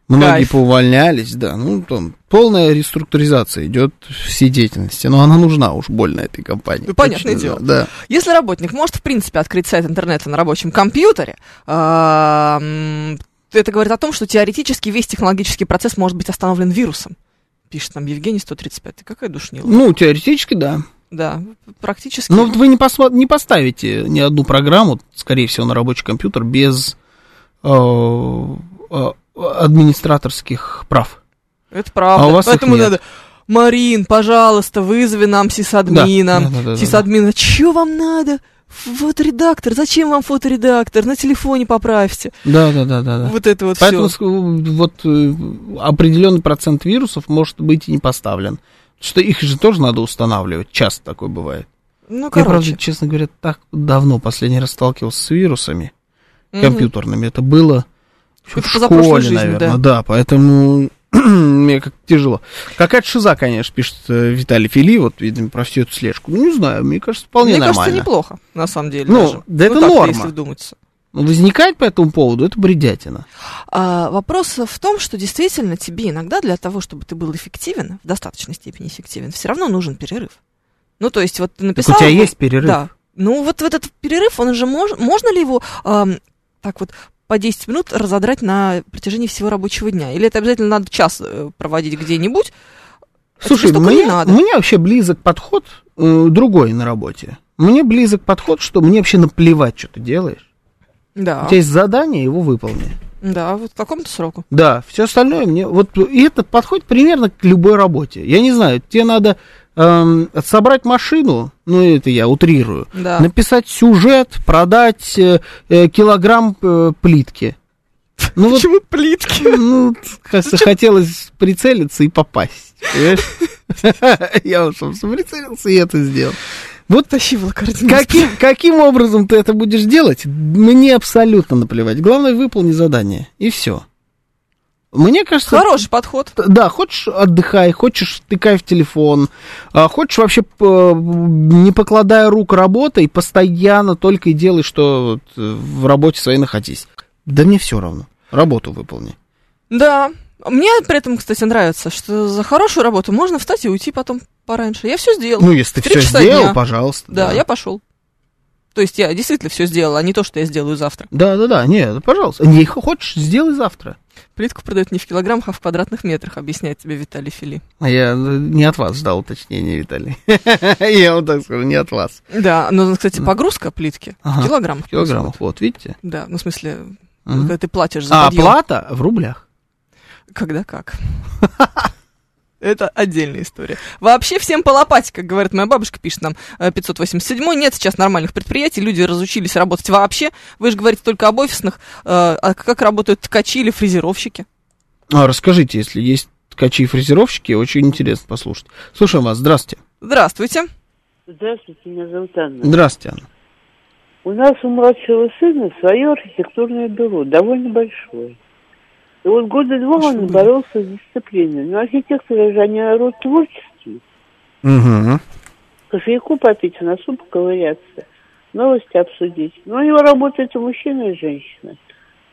Многие Кайф. поувольнялись, да. Ну, там полная реструктуризация идет всей деятельности. Но она нужна уж больно этой компании. Ну, понятное Точно, дело. Да. Если работник может, в принципе, открыть сайт интернета на рабочем компьютере, это говорит о том, что теоретически весь технологический процесс может быть остановлен вирусом. Пишет нам Евгений 135. Ты какая душнила? Ну, теоретически, да. Да, практически. Но вы не, посма- не поставите ни одну программу, скорее всего, на рабочий компьютер без э, э, администраторских прав. Это правда. А у вас их Поэтому нет. надо... Марин, пожалуйста, вызови нам сисадмина. Да, да, да, да, да. Сисадмина, что вам надо? Фоторедактор, зачем вам фоторедактор? На телефоне поправьте. Да, да, да, да. да. Вот это вот Поэтому все. вот э, определенный процент вирусов может быть и не поставлен. Что их же тоже надо устанавливать. Часто такое бывает. Ну, Я, короче. правда, честно говоря, так давно последний раз сталкивался с вирусами Мгм. компьютерными. Это было Это в школе, жизни, наверное. да. Да, поэтому [CLEARS THROAT] мне как тяжело. Какая-то шиза, конечно, пишет э, Виталий Фили, вот, видимо, про всю эту слежку. Ну, не знаю, мне кажется, вполне Мне нормально. кажется, неплохо, на самом деле. Ну, даже. да это так-то, норма. если вдуматься. Ну, Возникать по этому поводу, это бредятина. А, вопрос в том, что действительно тебе иногда для того, чтобы ты был эффективен, в достаточной степени эффективен, все равно нужен перерыв. Ну, то есть, вот ты Так написал... у тебя вот- есть перерыв? Да. Ну, вот в этот перерыв, он же мож... можно ли его ам, так вот по 10 минут разодрать на протяжении всего рабочего дня? Или это обязательно надо час э, проводить где-нибудь? Слушай, мне, не надо. мне вообще близок подход э, другой на работе. Мне близок подход, что мне вообще наплевать, что ты делаешь. Да, У тебя есть задание, его выполни. да, вот к какому-то сроку. Да, все остальное мне... Вот и этот подходит примерно к любой работе. Я не знаю, тебе надо эм, собрать машину, ну это я утрирую, Да. написать сюжет, продать э, э, килограмм э, плитки. [LAUGHS] Ну вот, Почему плитки? [LAUGHS] ну, как-то хотелось прицелиться и попасть. [LAUGHS] Я уж прицелился и это сделал. Вот Тащи волокордин. каким, каким образом ты это будешь делать, мне абсолютно наплевать. Главное, выполни задание, и все. Мне кажется... Хороший подход. Да, хочешь отдыхай, хочешь тыкай в телефон, а, хочешь вообще не покладая рук работай, постоянно только и делай, что э, в работе своей находись. Да мне все равно. Работу выполни. Да. Мне при этом, кстати, нравится, что за хорошую работу можно встать и уйти потом пораньше. Я все сделал. Ну, если ты все сделал, дня. пожалуйста. Да, я пошел. То есть я действительно все сделала, а не то, что я сделаю завтра. Да, да, да, нет, пожалуйста. Не хочешь, сделай завтра. Плитку продают не в килограммах, а в квадратных метрах, объясняет тебе Виталий Фили. А я э, не от вас ждал уточнения, Виталий. [LAUGHS] Я вам так скажу, не от вас. Да, но, кстати, погрузка плитки в килограммах. Килограммов, вот, видите? Да, ну в смысле, когда ты платишь за А оплата в рублях. Когда как. [LAUGHS] Это отдельная история. Вообще всем по лопате, как говорит моя бабушка, пишет нам э, 587 Нет сейчас нормальных предприятий, люди разучились работать вообще. Вы же говорите только об офисных. Э, А как работают ткачи или фрезеровщики? А, расскажите, если есть ткачи и фрезеровщики, очень интересно послушать. Слушаем вас, здравствуйте. Здравствуйте. Здравствуйте, меня зовут Анна. Здравствуйте, Анна. У нас у младшего сына свое архитектурное бюро, довольно большое. И вот года два Очень он были. боролся с дисциплиной. Но архитекторы же, они народ творческий. Угу. Кофейку попить, в носу поковыряться, новости обсудить. Но у него работает и мужчина, и женщина.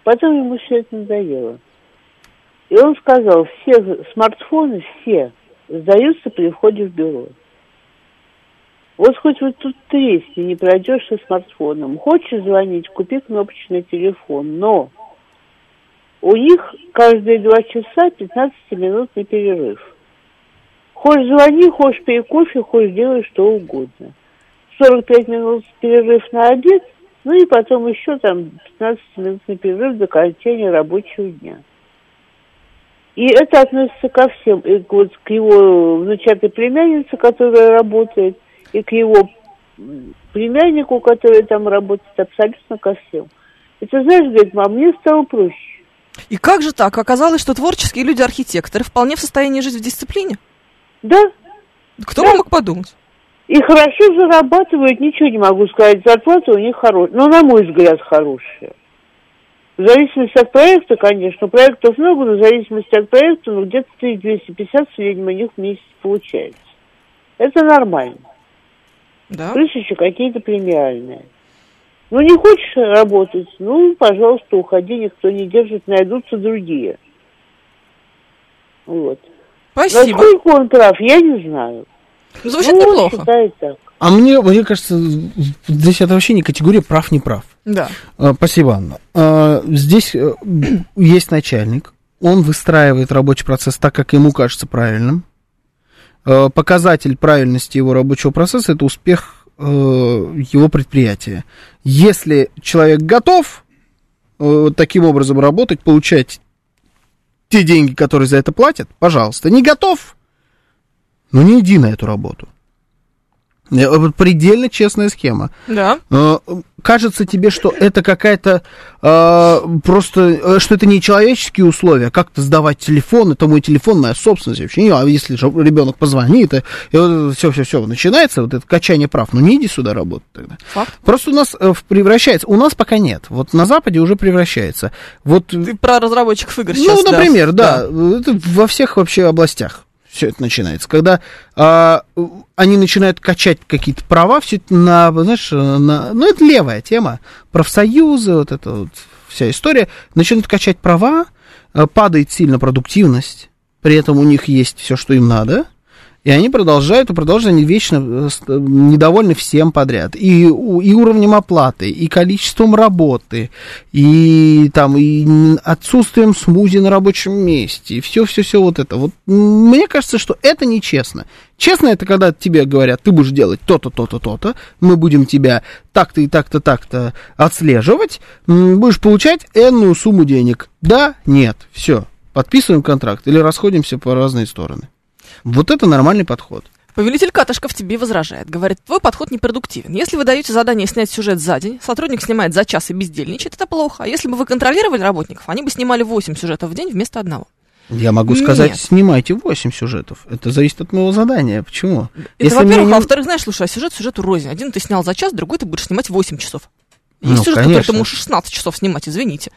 Потом ему все это надоело. И он сказал, все смартфоны, все сдаются при входе в бюро. Вот хоть вот тут тресни, не пройдешь со смартфоном. Хочешь звонить, купи кнопочный телефон. Но у них каждые два часа 15-минутный перерыв. Хочешь звони, хочешь пей кофе, хочешь делай что угодно. 45 минут перерыв на обед, ну и потом еще там 15 минутный перерыв до окончания рабочего дня. И это относится ко всем, и вот, к его внучатой племяннице, которая работает, и к его племяннику, который там работает, абсолютно ко всем. И ты знаешь, говорит, мам, мне стало проще. И как же так? Оказалось, что творческие люди-архитекторы вполне в состоянии жить в дисциплине? Да, Кто Да. бы мог подумать? и хорошо зарабатывают, ничего не могу сказать, зарплата у них хорошая, ну, на мой взгляд, хорошая. В зависимости от проекта, конечно, проектов много, но в зависимости от проекта, ну, где-то 1250 в среднем у них в месяц получается. Это нормально. Да. Плюс еще какие-то премиальные. Ну, не хочешь работать, ну, пожалуйста, уходи, никто не держит, найдутся другие. Вот. Спасибо. Насколько он прав, я не знаю. Звучит ну, неплохо. считает так. А мне, мне кажется, здесь это вообще не категория прав-не прав. Да. А, Спасибо, Анна. А, Здесь э, есть начальник, он выстраивает рабочий процесс так, как ему кажется правильным. Э, Показатель правильности его рабочего процесса это успех его предприятия. Если человек готов э, таким образом работать, получать те деньги, которые за это платят, пожалуйста. Не готов, ну не иди на эту работу. Э, Предельно честная схема. Да. Э, Кажется тебе, что это какая-то э, просто, э, что это не человеческие условия, как-то сдавать телефон, это мой телефон, моя собственность вообще. Не, а если же ребенок позвонит, и, и вот все, все, все, начинается вот это качание прав, ну не иди сюда работать тогда. Факт. Просто у нас превращается, у нас пока нет, вот на Западе уже превращается. Вот Ты про разработчиков игр сейчас. ну, да. например, да. Это во всех вообще областях все это начинается. Когда а, они начинают качать какие-то права, все это на, знаешь, на, ну, это левая тема. Профсоюзы, вот эта вот вся история. Начинают качать права, а, падает сильно продуктивность, при этом у них есть все, что им надо. И они продолжают, и продолжают, они вечно э, э, недовольны всем подряд. И, и уровнем оплаты, и количеством работы, и там, и отсутствием смузи на рабочем месте, и все-все-все вот это. Вот мне кажется, что это нечестно. Честно это, когда тебе говорят, ты будешь делать то-то, то-то, то-то, мы будем тебя так-то и так-то, так-то отслеживать, будешь получать энную сумму денег. Да, нет, все, подписываем контракт или расходимся по разные стороны. Вот это нормальный подход. Повелитель Катышков тебе возражает. Говорит, твой подход непродуктивен. Если вы даете задание снять сюжет за день, сотрудник снимает за час и бездельничает, это плохо. А если бы вы контролировали работников, они бы снимали 8 сюжетов в день вместо одного. Я могу сказать, Нет. снимайте 8 сюжетов. Это зависит от моего задания. Почему? Это, во-первых, меня не- а во-вторых, знаешь, слушай, а сюжет сюжету рознь. Один ты снял за час, другой ты будешь снимать 8 часов. Есть Ну, сюжет, который ты конечно. можешь 16 часов снимать, извините.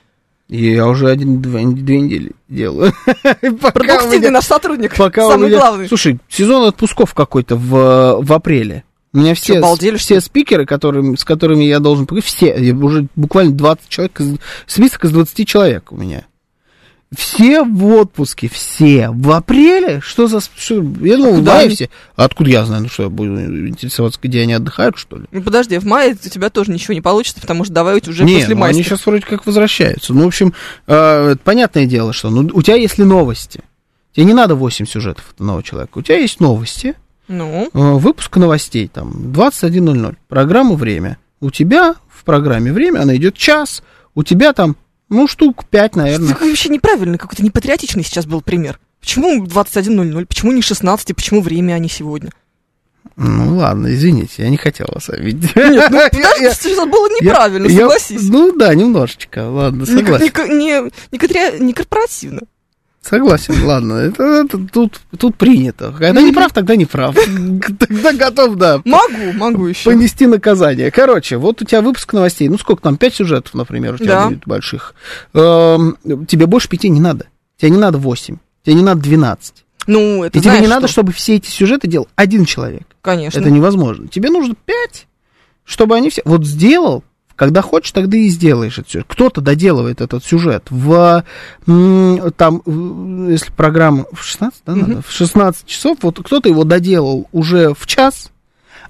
Я уже один, два- две недели делаю. [LAUGHS] Продуктивный наш сотрудник, пока самый меня- главный. Слушай, сезон отпусков какой-то в, в апреле. У меня все, балдели, все спикеры, которым, с которыми я должен поговорить, все, уже буквально 20 человек, список из 20 человек у меня. Все в отпуске, все. В апреле? Что за... Что, я думал, в куда мае они? все. А откуда я знаю? Ну что, я буду интересоваться, где они отдыхают, что ли? Ну, подожди, в мае у тебя тоже ничего не получится, потому что давай уже Не, после ну, мая. они сейчас вроде как возвращаются. Ну, в общем, э, понятное дело, что ну, у тебя есть ли новости. Тебе не надо 8 сюжетов от одного человека. У тебя есть новости, Ну, э, выпуск новостей, там, 21.00, программа «Время». У тебя в программе «Время» она идет час, у тебя там, ну, штук 5, наверное. Такой вообще неправильный, какой-то непатриотичный сейчас был пример. Почему 21.00? Почему не 16? Почему время, а не сегодня? Ну, ладно, извините, я не хотел вас обидеть. Нет, ну [LAUGHS] подожди, это было неправильно, Я- согласись. Ну, да, немножечко, ладно, согласен. не, не, не не корпоративно. Согласен, ладно, это, это тут, тут принято. Когда не прав, тогда не прав. Тогда готов, да, Могу, могу еще. понести наказание. Короче, вот у тебя выпуск новостей, ну сколько там, пять сюжетов, например, у тебя Да. будет больших. Эм, тебе больше пяти не надо. Тебе не надо восемь, тебе не надо двенадцать. Ну, это И тебе не надо, что? чтобы все эти сюжеты делал один человек. Конечно. Это невозможно. Тебе нужно пять, чтобы они все... Вот сделал, когда хочешь, тогда и сделаешь сюжет. Кто-то доделывает этот сюжет в... Там, если программа в 16, да, надо? В 16 часов, вот кто-то его доделал уже в час,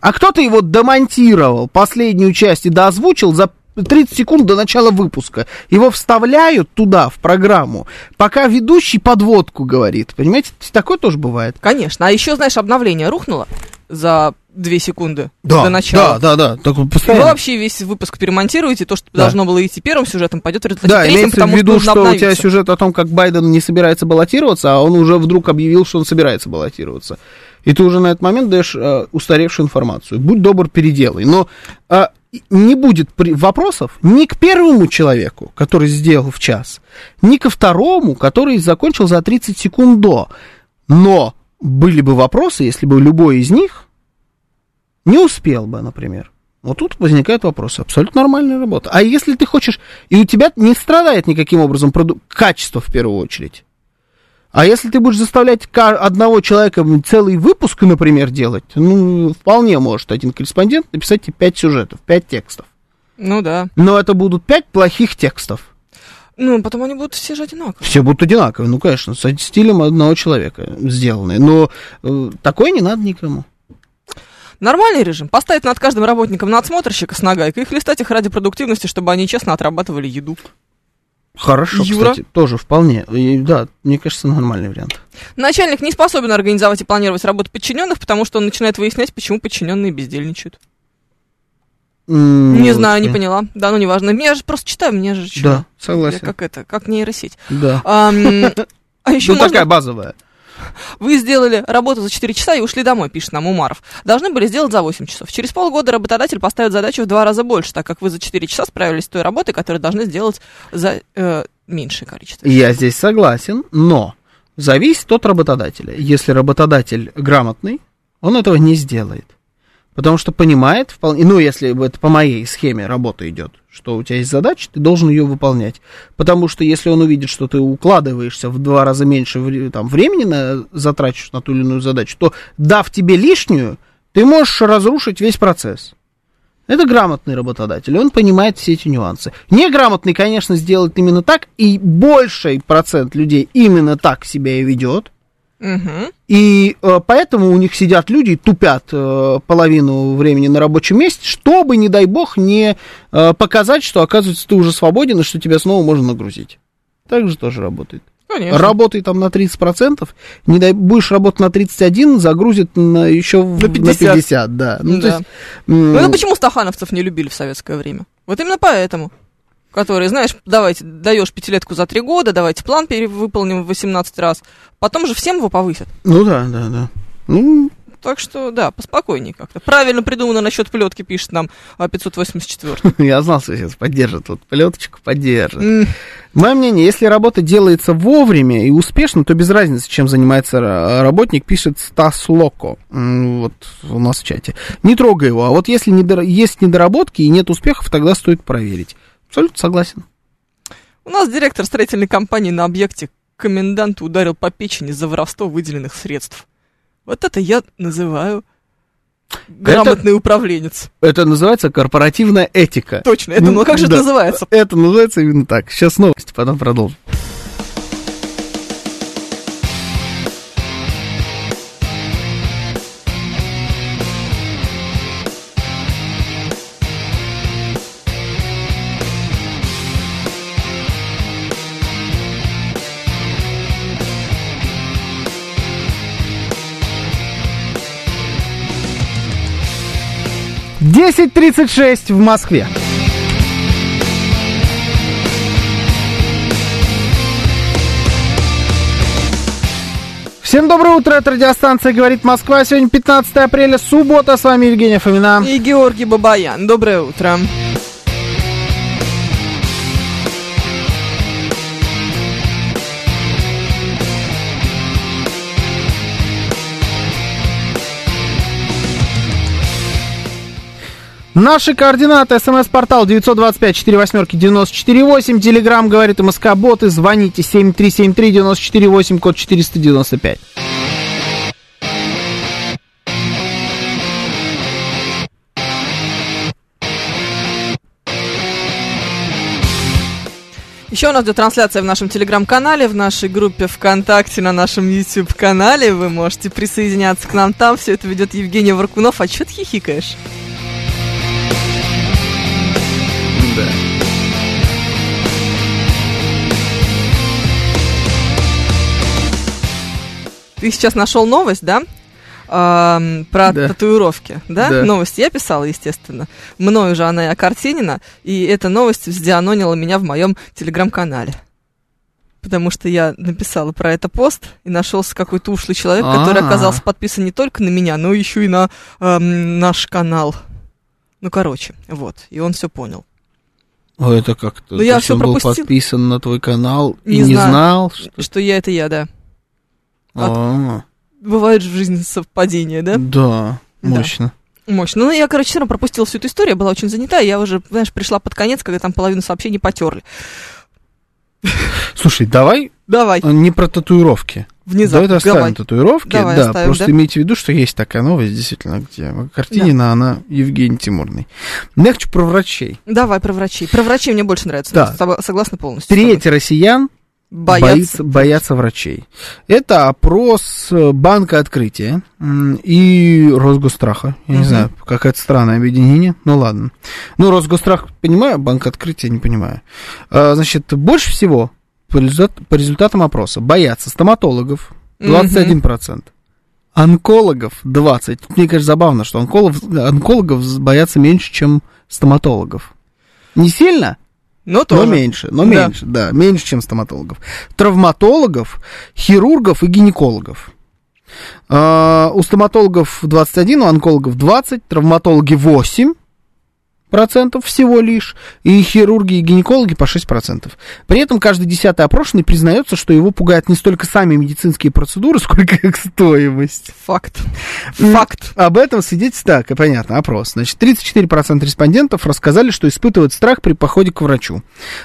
а кто-то его домонтировал, последнюю часть и доозвучил за 30 секунд до начала выпуска. Его вставляют туда, в программу, пока ведущий подводку говорит. Понимаете, такое тоже бывает. Конечно. А еще, знаешь, обновление рухнуло за две секунды до начала. Да, да, да. Так И вы постоянно. вообще весь выпуск перемонтируете, то, что Да. должно было идти первым сюжетом, пойдет Да, третьим, имеется в потому виду, что что у тебя сюжет о том, как Байден не собирается баллотироваться, а он уже вдруг объявил, что он собирается баллотироваться. И ты уже на этот момент даешь э, устаревшую информацию. Будь добр, переделай. Но э, не будет при- вопросов ни к первому человеку, который сделал в час, ни ко второму, который закончил за 30 секунд до. Но были бы вопросы, если бы любой из них не успел бы, например. Вот тут возникает вопрос. Абсолютно нормальная работа. А если ты хочешь, и у тебя не страдает никаким образом проду- качество в первую очередь. А если ты будешь заставлять одного человека целый выпуск, например, делать, ну, вполне может один корреспондент написать тебе пять сюжетов, пять текстов. Ну да. Но это будут пять плохих текстов. Ну, потом они будут все же одинаковые. Все будут одинаковые, ну, конечно, с стилем одного человека сделанные. Но э, такое не надо никому. Нормальный режим. Поставить над каждым работником надсмотрщика с нагайкой и хлестать их ради продуктивности, чтобы они честно отрабатывали еду. Хорошо, Юра? кстати, тоже вполне. И, да, мне кажется, нормальный вариант. Начальник не способен организовать и планировать работу подчиненных, потому что он начинает выяснять, почему подчиненные бездельничают. М, Не знаю, не я- поняла. Да, ну неважно. Я же просто читаю, мне же? Да, Я согласен. как это, как нейросеть. Да. А еще ну, можно... такая базовая. Вы сделали работу за 4 часа и ушли домой, пишет нам Умаров. Должны были сделать за 8 часов. Через полгода работодатель поставит задачу в два раза больше, так как вы за 4 часа справились с той работой, которую должны сделать за э, меньшее количество. Я здесь согласен, но зависит от работодателя. Если работодатель грамотный, он этого не сделает. Потому что понимает, вполне, ну, если это по моей схеме работа идет, что у тебя есть задача, ты должен ее выполнять. Потому что если он увидит, что ты укладываешься в два раза меньше там, времени на, затрачиваешь на ту или иную задачу, то, дав тебе лишнюю, ты можешь разрушить весь процесс. Это грамотный работодатель, он понимает все эти нюансы. Неграмотный, конечно, сделает именно так, и больший процент людей именно так себя и ведет. И э, поэтому у них сидят люди и тупят э, половину времени на рабочем месте, чтобы, не дай бог, не э, показать, что, оказывается, ты уже свободен и что тебя снова можно нагрузить. Так же тоже работает. Конечно. Работай там на 30%, не дай, будешь работать на 31%, загрузит на еще На 50. 50, да. Ну, то Да. есть, м, Ну, это почему стахановцев не любили в советское время? Вот именно поэтому. Которые, знаешь, давайте, даешь пятилетку за три года, давайте план перевыполним в 18 раз. Потом же всем его повысят. Ну да, да, да. Ну, Так что, да, поспокойнее как-то. Правильно придумано насчет плетки, пишет нам а, 584. [LAUGHS] я знал, что сейчас поддержит. Вот плеточку поддержит. Мое мнение, если работа делается вовремя и успешно, то без разницы, чем занимается ра- работник, пишет Стас Локо. Вот у нас в чате. Не трогай его. А вот если недор- есть недоработки и нет успехов, тогда стоит проверить. Абсолютно согласен. У нас директор строительной компании на объекте коменданту ударил по печени за воровство выделенных средств. Вот это я называю грамотный управленец. Это называется корпоративная этика. Точно, я думала, как же Да. это называется? Это называется именно так. Сейчас новости, потом продолжим. Десять тридцать шесть в Москве. Всем доброе утро, это радиостанция «Говорит Москва». Сегодня 15 апреля, суббота. С вами Евгения Фомина. И Георгий Бабаян. Доброе утро. Наши координаты. СМС-портал 925-48-94-8. Телеграмм «Говорит МСК Боты». Звоните 7373-94-8, код 495. Еще у нас идет трансляция в нашем телеграм-канале, в нашей группе ВКонтакте, на нашем YouTube-канале. Вы можете присоединяться к нам там. Все это ведет Евгений Варкунов. А что ты хихикаешь? года. Ты сейчас нашел новость, да? э, про да. татуировки, да? да? Новость я писала, естественно. Мною же она и окартинена, и эта новость вздианонила меня в моем телеграм-канале. Потому что я написала про это пост, и нашелся какой-то ушлый человек, А-а-а. который а. оказался подписан не только на меня, но еще и на э, наш канал. Ну, короче, вот. И он все понял. О, это как-то... Ну, я что он был пропустил. подписан на твой канал и Не не знаю. знал, что... Что я это я, да. А, Бывает же в жизни совпадения, да? Да, Да. мощно. Мощно. Ну, я, короче, все равно пропустила всю эту историю, была очень занята, и я уже, знаешь, пришла под конец, когда там половину сообщений потерли. Слушай, давай Давай, а, не про татуировки. Внезапно, Давай оставим давай. татуировки. Давай да, оставим, просто да? имейте в виду, что есть такая новость, действительно, где Картинина, она Евгений Тимурный. Я хочу про врачей. Давай про врачей. Про врачей мне больше нравится. Да. Согласна полностью. Треть россиян. Боятся. боится- боятся врачей. Это опрос э, Банка Открытия и Росгосстраха. Я не Мгм. знаю, какое-то странное объединение. Ну ладно. Ну, Росгосстрах понимаю, Банк Открытия не понимаю. А, Значит, больше всего по, результат- по результатам опроса боятся стоматологов 21%. Онкологов 20. Мне кажется, забавно, что онкологов, онкологов боятся меньше, чем стоматологов. Не сильно, Но тоже. но меньше, но Да. меньше, да, меньше, чем стоматологов. Травматологов, хирургов и гинекологов. А, у стоматологов 21, у онкологов 20, травматологи 8 процентов всего лишь, и хирурги и гинекологи по 6 процентов. При этом каждый десятый опрошенный признается, что его пугают не столько сами медицинские процедуры, [LAUGHS] сколько их стоимость. Факт. Факт. Об этом свидетельствует, так, и понятно, опрос. Значит, 34% респондентов рассказали, что испытывают страх при походе к врачу.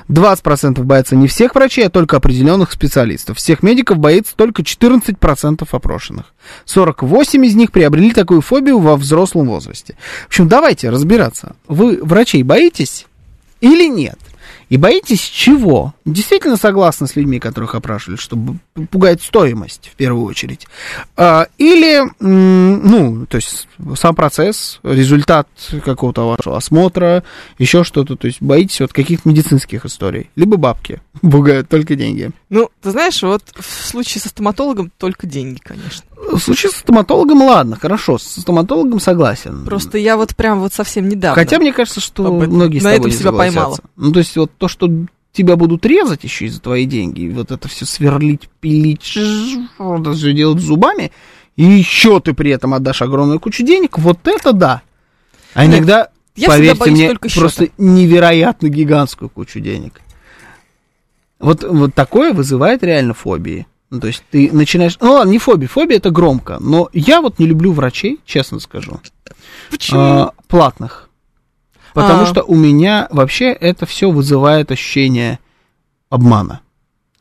20% боятся не всех врачей, а только определенных специалистов. Всех медиков боится только 14% опрошенных. 48 из них приобрели такую фобию во взрослом возрасте. В общем, давайте разбираться. Вы врачей боитесь или нет? И боитесь чего? Действительно согласны с людьми, которых опрашивали, что б- пугает стоимость в первую очередь? А, или, ну, то есть сам процесс, результат какого-то вашего осмотра, еще что-то, то есть боитесь вот каких-то медицинских историй, либо бабки [LAUGHS] пугают только деньги. Ну, ты знаешь, вот в случае со стоматологом только деньги, конечно. В случае с стоматологом, ладно, хорошо, с стоматологом согласен. Просто я вот прям вот совсем недавно. Хотя мне кажется, что Об этом- многие с на тобой этом не себя согласятся. поймала. Ну, то есть вот то, что тебя будут резать еще из-за твои деньги, и вот это все сверлить, пилить, это все делать зубами, и еще ты при этом отдашь огромную кучу денег, вот это да. А Нет, иногда, всегда поверьте мне, просто невероятно гигантскую кучу денег. Вот, вот такое вызывает реально фобии. Ну, то есть ты начинаешь... Ну ладно, не фобия, фобия это громко, но я вот не люблю врачей, честно скажу Почему? а, платных. Потому А. что у меня вообще это все вызывает ощущение обмана.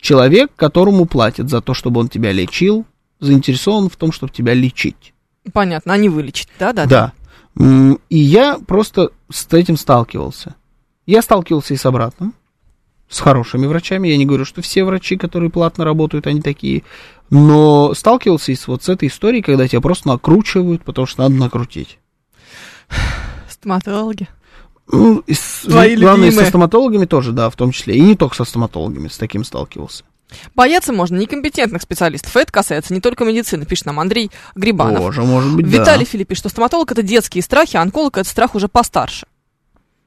Человек, которому платят за то, чтобы он тебя лечил, заинтересован в том, чтобы тебя лечить. Понятно, они вылечат, да, да, Да. М, И я просто с этим сталкивался. Я сталкивался и с обратным, с хорошими врачами. Я не говорю, что все врачи, которые платно работают, они такие. Но сталкивался и с вот с этой историей, когда тебя просто накручивают, потому что надо накрутить. [SIGHS] Стоматологи. Ну, и с- Твои главное, любимые. со стоматологами тоже, да, в том числе. И не только со стоматологами, с таким сталкивался. Бояться можно некомпетентных специалистов. Это касается не только медицины, пишет нам Андрей Грибанов. Тоже, может быть, Виталий да. Филипп пишет, что стоматолог это детские страхи, а онколог это страх уже постарше.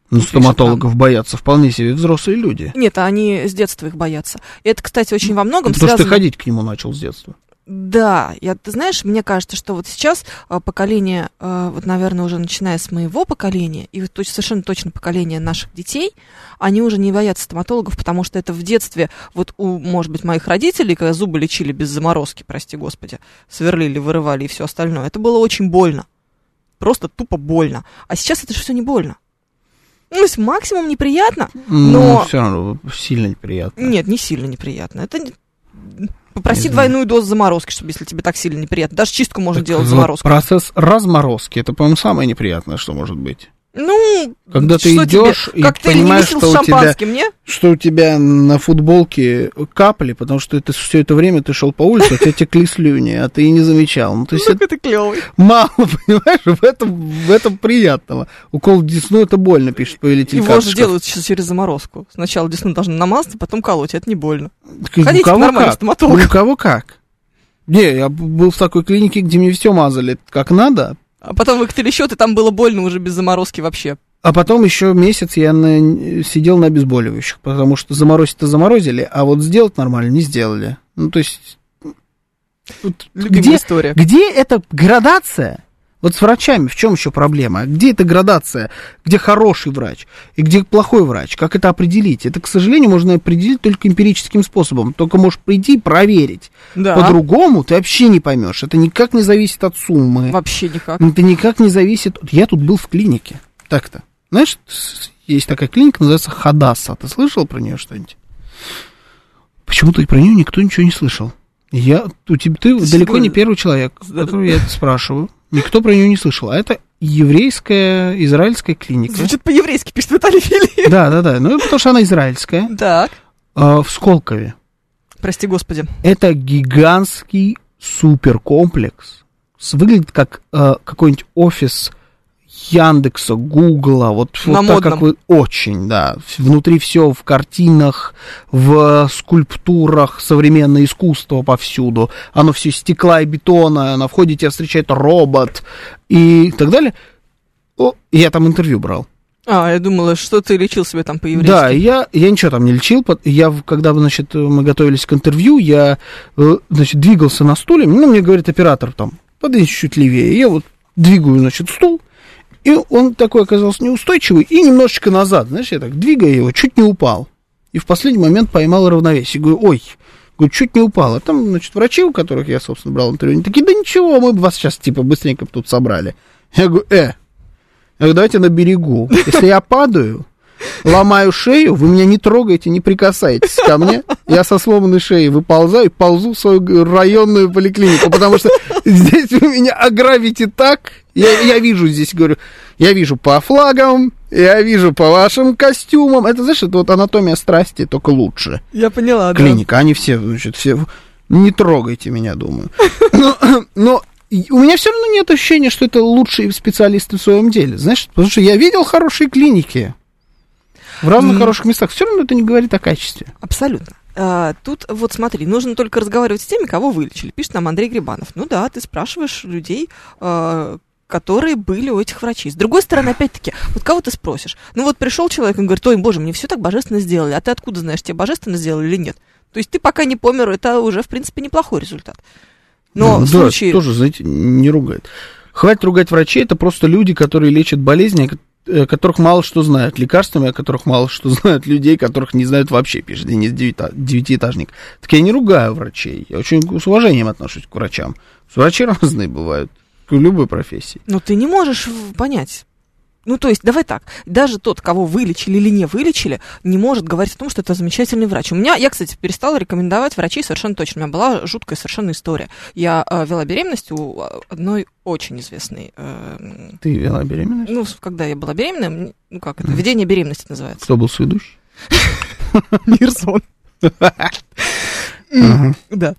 Ну, пишет стоматологов боятся вполне себе взрослые люди. Нет, они с детства их боятся. И это, кстати, очень во многом Потому что ты связано... ходить к нему начал с детства. Да, я, ты знаешь, мне кажется, что вот сейчас а, поколение, а, вот, наверное, уже начиная с моего поколения, и вот совершенно точно поколение наших детей, они уже не боятся стоматологов, потому что это в детстве, вот у, может быть, моих родителей, когда зубы лечили без заморозки, прости господи, сверлили, вырывали и все остальное, это было очень больно. Просто тупо больно. А сейчас это же все не больно. Ну, то есть максимум неприятно, Но Но- все равно сильно неприятно. нет, не сильно неприятно. Это не- Попроси знаю. двойную дозу заморозки, чтобы если тебе так сильно неприятно. Даже чистку можно Так делать вот. Процесс разморозки, это, по-моему, самое неприятное, что может быть. Ну, Когда ты идешь тебе? и Коктейль понимаешь, что у тебя- не? Что у тебя на футболке капли, потому что это все это время ты шел по улице, у тебя текли слюни, а ты и не замечал. Ну, то есть это это клевый. мало, [LAUGHS] понимаешь, в этом, в этом приятного. Укол в десну это больно, пишет повелитель Его же карточков. делают сейчас через заморозку. Сначала десну должны намазать, а потом колоть. Это не больно. Так у Ходите к кого как? У кого как? Не, я был в такой клинике, где мне все мазали как надо, А потом выкатили счет, и там было больно уже без заморозки вообще. а потом еще месяц я на- сидел на обезболивающих, потому что заморозить-то заморозили, а вот сделать нормально не сделали. Ну, то есть... тут где, история. где эта градация? Вот с врачами в чем еще проблема? Где эта градация? Где хороший врач и где плохой врач? Как это определить? Это, к сожалению, можно определить только эмпирическим способом. Только можешь прийти и проверить. Да. По-другому ты вообще не поймешь. Это никак не зависит от суммы. Вообще никак. Это никак не зависит. Я тут был в клинике. Так-то. Знаешь, есть такая клиника, называется Хадаса. Ты слышал про нее что-нибудь? Почему-то про нее никто ничего не слышал. Я, у тебя, ты Ты далеко не первый человек, которого я это спрашиваю. Никто про нее не слышал. А это еврейская, израильская клиника. Звучит по-еврейски, пишет Виталий Филипп. Да, да, да. Ну, потому что она израильская. Так. а, в Сколкове. Прости господи. Это гигантский суперкомплекс. Выглядит как э, какой-нибудь офис Яндекса, Гугла, вот, На вот так, как вы очень, да. Внутри все в картинах, в скульптурах, современное искусство повсюду. Оно все стекла и бетона, на входе тебя встречает робот и так далее. О, я там интервью брал. А, я думала, что ты лечил себе там по-еврейски. Да, я, я ничего там не лечил. Я, когда, значит, мы готовились к интервью, я, э, значит, двигался на стуле. Ну, мне говорит оператор там, подойди чуть левее. Я вот двигаю, значит, стул. И он такой оказался неустойчивый и немножечко назад. Знаешь, я так двигая его, чуть не упал. И в последний момент поймал равновесие. Говорю, ой, говорю, чуть не упал. А там, значит, врачи, у которых я, собственно, брал интервью, они такие, да ничего, мы бы вас сейчас, типа, быстренько тут собрали. Я говорю, э, я говорю, давайте на берегу. Если я падаю, ломаю шею, вы меня не трогаете, не прикасаетесь ко мне. Я со сломанной шеей выползаю и ползу в свою районную поликлинику, потому что здесь вы меня ограбите так. Я, я вижу здесь, говорю, я вижу по флагам, я вижу по вашим костюмам. Это, знаешь, это вот анатомия страсти, только лучше. Я поняла, да. Клиника, они все, значит, все... Не трогайте меня, думаю. Но, но у меня все равно нет ощущения, что это лучшие специалисты в своем деле. Знаешь, потому что я видел хорошие клиники в разных М. хороших местах. Все равно это не говорит о качестве. Абсолютно. А, тут вот смотри, нужно только разговаривать с теми, кого вылечили. Пишет нам Андрей Грибанов. Ну да, ты спрашиваешь людей, а, которые были у этих врачей. С другой стороны, опять-таки, вот кого ты спросишь? Ну вот пришел человек и говорит, ой, боже, мне все так божественно сделали, а ты откуда знаешь, тебе божественно сделали или нет? То есть ты пока не помер, это уже, в принципе, неплохой результат. Но Ну, в да, случае... тоже, знаете, не ругает. Хватит ругать врачей, это просто люди, которые лечат болезни, о которых мало что знают, лекарствами, о которых мало что [LAUGHS] знают, людей, которых не знают вообще, пишет Денис Девятиэтажник. Так я не ругаю врачей, я очень с уважением отношусь к врачам. Врачи [LAUGHS] разные бывают, в любой профессии. Но ты не можешь понять. Ну, то есть, давай так, даже тот, кого вылечили или не вылечили, не может говорить о том, что это замечательный врач. У меня, я, кстати, перестала рекомендовать врачей совершенно точно. У меня была жуткая совершенно история. Я э, вела беременность у э, одной очень известной, э, Ты вела беременность? ну, когда я была беременная, м, ну, как это, ведение беременности называется. Кто был сведущий? [LAUGHS] Мирсон. Да.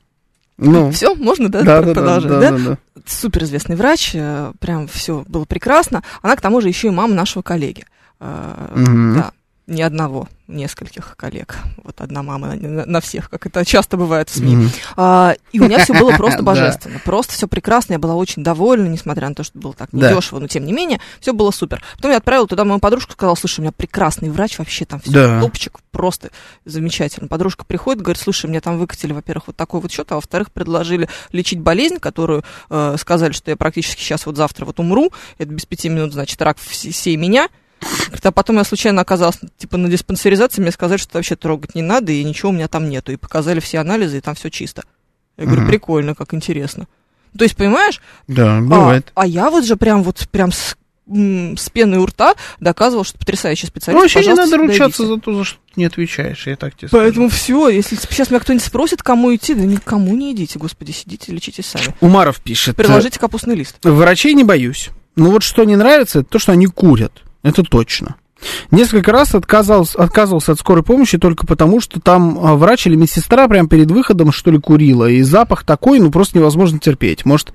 Ну, Все, можно, да, да, пр- да, да, продолжать, да, да? да, суперизвестный врач, э, прям все было прекрасно. Она к тому же еще и мама нашего коллеги. Мгм. Да, не одного, нескольких коллег. Вот одна мама на, на- всех, как это часто бывает в СМИ. Мгм. А, и у меня все было просто [LAUGHS] божественно. Просто все прекрасно. Я была очень довольна, несмотря на то, что было так недешево, но тем не менее, все было супер. Потом я отправила туда мою подружку, сказала, слушай, у меня прекрасный врач, вообще там все топчик, просто замечательно. Подружка приходит, говорит, слушай, мне там выкатили, во-первых, вот такой вот счет, а во-вторых, предложили лечить болезнь, которую э, сказали, что я практически сейчас вот завтра вот умру, это без пяти минут, значит, рак вс- всей меня. Говорит, А потом я случайно оказалась типа на диспансеризации, мне сказали, что вообще трогать не надо, и ничего у меня там нету. И показали все анализы, и там все чисто. Я говорю, Мгм. прикольно, как интересно. То есть, понимаешь, Да, а, бывает. а я вот же прям вот прям с, с пеной у рта доказывал, что потрясающий специалист. Ну, вообще не надо ручаться идите. за то, за что ты не отвечаешь, я так тебе скажу. Поэтому все, если сейчас меня кто-нибудь спросит, кому идти, да никому не идите, господи, сидите, лечитесь сами. Умаров пишет. Приложите капустный лист. Врачей не боюсь. Но вот что не нравится, это то, что они курят. Это точно. Несколько раз отказался, отказывался от скорой помощи только потому, что там а, врач или медсестра прямо перед выходом, что ли, курила. И запах такой, ну, просто невозможно терпеть. Может,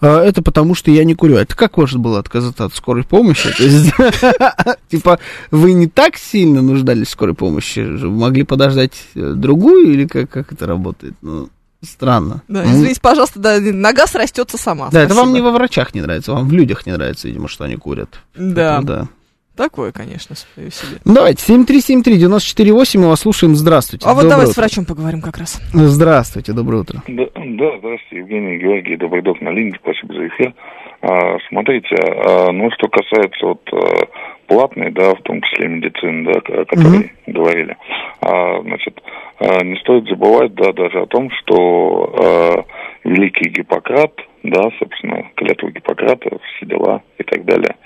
а, это потому, что я не курю. Это как может было отказаться от скорой помощи? То есть, [LAUGHS] Типа, вы не так сильно нуждались в скорой помощи? Могли подождать э, другую или как это работает? Ну, Странно. Да, Ну, извините, пожалуйста, да, нога срастется сама. Да, это вам не во врачах не нравится, вам в людях не нравится, видимо, что они курят. Да, да. Такое, конечно, свое себе. Давайте, 7373-94-8, мы вас слушаем. Здравствуйте. А вот давай с утро. врачом поговорим как раз. Здравствуйте, доброе утро. Да, да, здравствуйте, Евгений Георгий, добрый док на линии, спасибо за эфир. А, смотрите, а, ну, что касается вот а, платной, да, в том числе медицины, да, о которой говорили, а, значит, а, не стоит забывать, да, даже о том, что а, великий Гиппократ, да, собственно, клятва Гиппократа, все дела и так далее,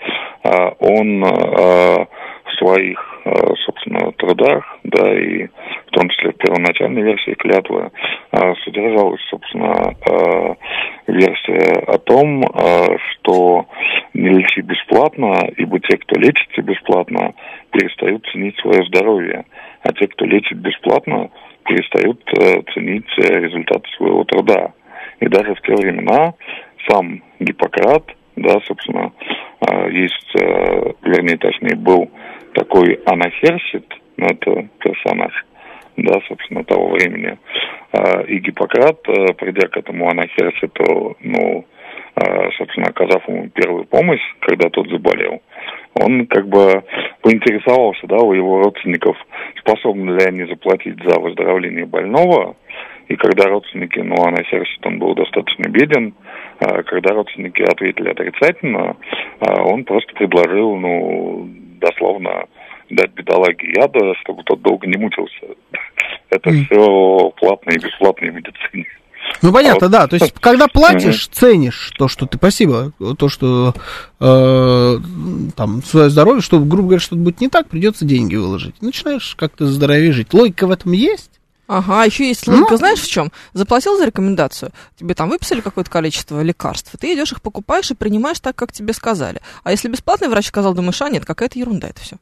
а, он а, в своих, а, собственно, трудах, да, и в том числе в первоначальной версии клятвы, содержалась, собственно, версия о том, что не лечи бесплатно, ибо те, кто лечится бесплатно, перестают ценить свое здоровье, а те, кто лечит бесплатно, перестают э, ценить э, результаты своего труда. И даже в те времена сам Гиппократ, да, собственно, э, есть, э, вернее, точнее, был такой анахерсит, ну, это персонаж, да, собственно, того времени. А, И Гиппократ, придя к этому анахерситу, ну, собственно, оказав ему первую помощь, когда тот заболел, он как бы поинтересовался, да, у его родственников, способны ли они заплатить за выздоровление больного, и когда родственники, ну, анахерсит, он был достаточно беден, а, когда родственники ответили отрицательно, а, он просто предложил, ну, дословно дать бедолаге яда, чтобы тот долго не мучился. [LAUGHS] Это все платные и бесплатные медицины. Ну, понятно, Вот. да. То есть, [LAUGHS] когда платишь, ценишь то, что ты, спасибо, то, что э, там свое здоровье, что, грубо говоря, что-то будет не так, придется деньги выложить. Начинаешь как-то здоровее жить. Логика в этом есть. Ага, еще есть логика, Ну. знаешь в чем? Заплатил за рекомендацию, тебе там выписали какое-то количество лекарств, ты идешь их покупаешь и принимаешь так, как тебе сказали. А если бесплатный врач сказал, думаешь, а нет, какая-то ерунда это все.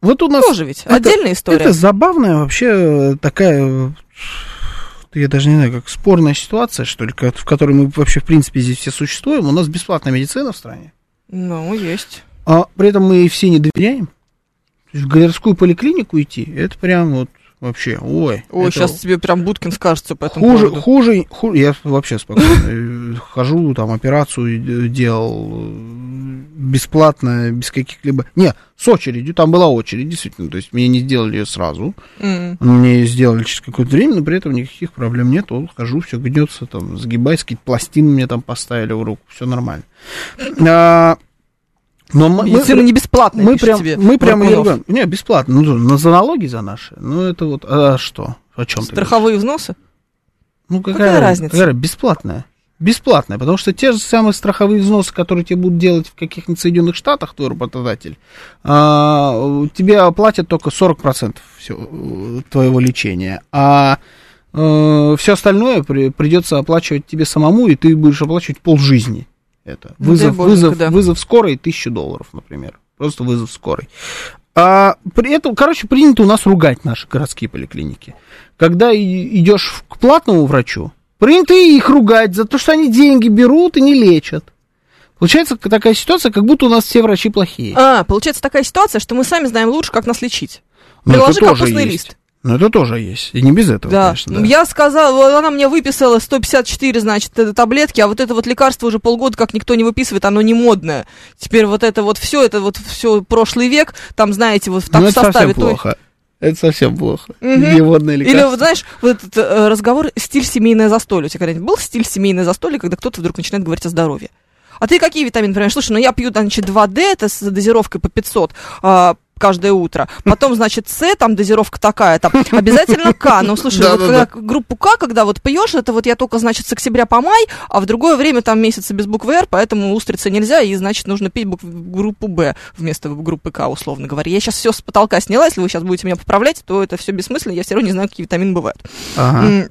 Вот у нас... Тоже ведь отдельная история. Это забавная вообще э, такая, э, я даже не знаю, как спорная ситуация, что ли, в которой мы вообще, в принципе, здесь все существуем. У нас бесплатная медицина в стране, Ну, есть. а при этом мы ей все не доверяем. В городскую поликлинику идти, это прям вот вообще, ой. Ой, это сейчас тебе прям Будкин скажется по этому Хуже, поводу. хуже, хуже, я вообще спокойно. Э, Хожу, там, операцию э, делал э, бесплатно, без каких-либо... Не, с очередью, там была очередь, действительно, то есть мне не сделали ее сразу, мне сделали через какое-то время, но при этом никаких проблем нет, вот хожу, все гнется, там, сгибаюсь, какие-то пластины мне там поставили в руку, все нормально. А, но мы, мы- Медицина не бесплатная, мы прям, тебе мы прям ее. Не, бесплатно. Ну, на за налоги за наши. Ну, это вот, а что? О чем ты? Страховые взносы? Ну, какая, Какая разница? Какая, бесплатная. Бесплатная, потому что те же самые страховые взносы, которые тебе будут делать в каких-нибудь Соединенных Штатах, твой работодатель, а, тебе оплатят только 40% всё, э, твоего лечения, а все остальное при- придется оплачивать тебе самому, и ты будешь оплачивать полжизни. Это. Ну, Вызов, боженька, вызов, да. вызов скорой тысячу долларов, например. Просто вызов скорой. А при этом, короче, принято у нас ругать наши городские поликлиники. Когда идешь к платному врачу, принято их ругать за то, что они деньги берут и не лечат. Получается такая ситуация, как будто у нас все врачи плохие. А, получается такая ситуация, что мы сами знаем лучше, как нас лечить. Ну, это Приложи капустный лист. Ну, это тоже есть. И не без этого, Да. конечно. да. Я сказала, она мне выписала 154, значит, таблетки, а вот это вот лекарство уже полгода как никто не выписывает, оно не модное. Теперь вот это вот все, это вот все прошлый век, там, знаете, вот в, так, Ну, в это составе совсем той- плохо. Это совсем плохо. Мгм. Неводное Или лекарство. вот знаешь, вот этот э, разговор стиль семейное застолье. У тебя когда-нибудь был стиль семейное застолье, когда кто-то вдруг начинает говорить о здоровье? А ты какие витамины принимаешь? Слушай, ну я пью, значит, 2D, это с дозировкой по 500 а, каждое утро. Потом, значит, С, там дозировка такая, там [LAUGHS] обязательно К. Ну, слушай, вот Да-да-да. когда группу К, когда вот пьешь, это вот я только, значит, с октября по май, а в другое время там месяцы без буквы Р, поэтому устрицы нельзя, и, значит, нужно пить группу Б вместо группы К, условно говоря. Я сейчас все с потолка сняла, если вы сейчас будете меня поправлять, то это все бессмысленно, я все равно не знаю, какие витамины бывают. Ага.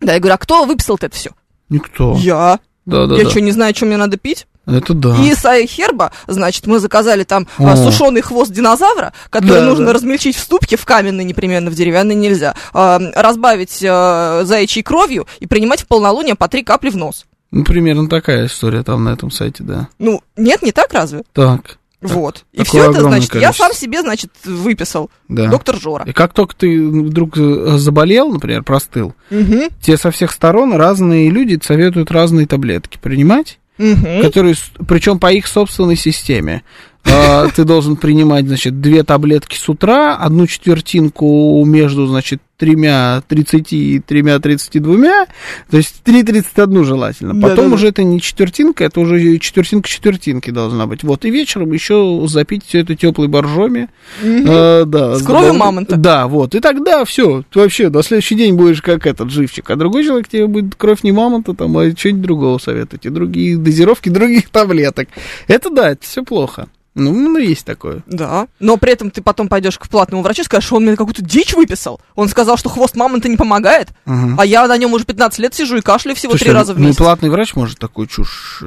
Да, я говорю, а кто выписал это все? Никто. Я. Да, да, я да. что, не знаю, что мне надо пить? Это да. И из Херба, значит, мы заказали там О. сушеный хвост динозавра, который Да, нужно да. размельчить в ступке, в каменной непременно, в деревянной нельзя, а, разбавить а, заячьей кровью и принимать в полнолуние по три капли в нос. Ну, примерно такая история там на этом сайте, да. Ну, нет, не так разве? Так. Вот. И такое все это, значит, я количество. сам себе, значит, выписал. Да. Доктор Жора. И как только ты вдруг э, заболел, например, простыл, Мгм. тебе со всех сторон разные люди советуют разные таблетки принимать, Мгм. которые, причем по их собственной системе. А, Ты должен принимать, значит, две таблетки с утра, одну четвертинку между, значит, тремя 30 и тремя 32, то есть 3,31 желательно. Потом Да-да-да. уже это не четвертинка, это уже четвертинка четвертинки должна быть. Вот, и вечером еще запить все это теплой боржоми. А, да, С кровью да, мамонта. Да, вот. И тогда все, ты вообще на следующий день будешь как этот живчик. А другой человек тебе будет кровь не мамонта, там, а что-нибудь другого советовать. И другие дозировки [LAUGHS] других таблеток. Это да, это все плохо. Ну, ну, есть такое. Да. Но при этом ты потом пойдешь к платному врачу и скажешь, что он мне какую-то дичь выписал. Он сказал, что хвост мамонта не помогает. Мгм. А я на нем уже 15 лет сижу и кашляю всего Слушай, три раза в ну и месяц. платный врач может такую чушь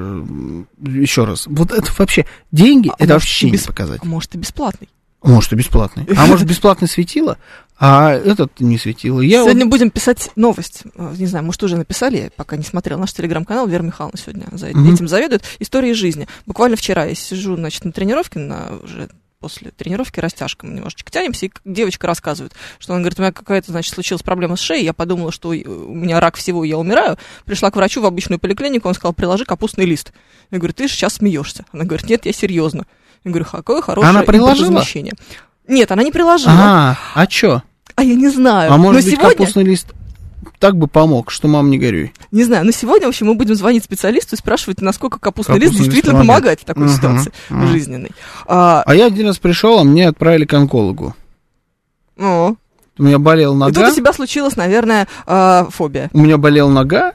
еще раз. Вот это вообще деньги, А это вообще и не показать. А может, и бесплатный. Может, и бесплатный. А может, бесплатный светило, а этот не светило. Я вот- Сегодня будем писать новость. Э, Не знаю, может, уже написали, я пока не смотрел наш телеграм-канал. Вера Михайловна сегодня за этим заведует. Истории жизни. Буквально вчера я сижу, значит, на тренировке, на уже после тренировки растяжка мы немножечко тянемся, и девочка рассказывает, что она говорит, у меня какая-то, значит, случилась проблема с шеей, я подумала, что э, у меня рак всего, я умираю. Пришла к врачу в обычную поликлинику, он сказал, приложи капустный лист. Я говорю, ты же сейчас смеешься. Она говорит, нет, я серьезно. Я говорю, какое хорошее Она приложила? импортозамещение». Нет, она не приложила. А, а чё? А я не знаю. А может Но быть, сегодня... капустный лист так бы помог, что мам не горюй. Не знаю, но сегодня, в общем, мы будем звонить специалисту и спрашивать, насколько капустный, Капустный лист действительно помогает. помогает в такой Мгм, ситуации мгм. жизненной. А, А я один раз пришел, а мне отправили к онкологу. ну, У меня болела и тут нога. у тебя случилась, наверное, а, фобия. У меня болела нога,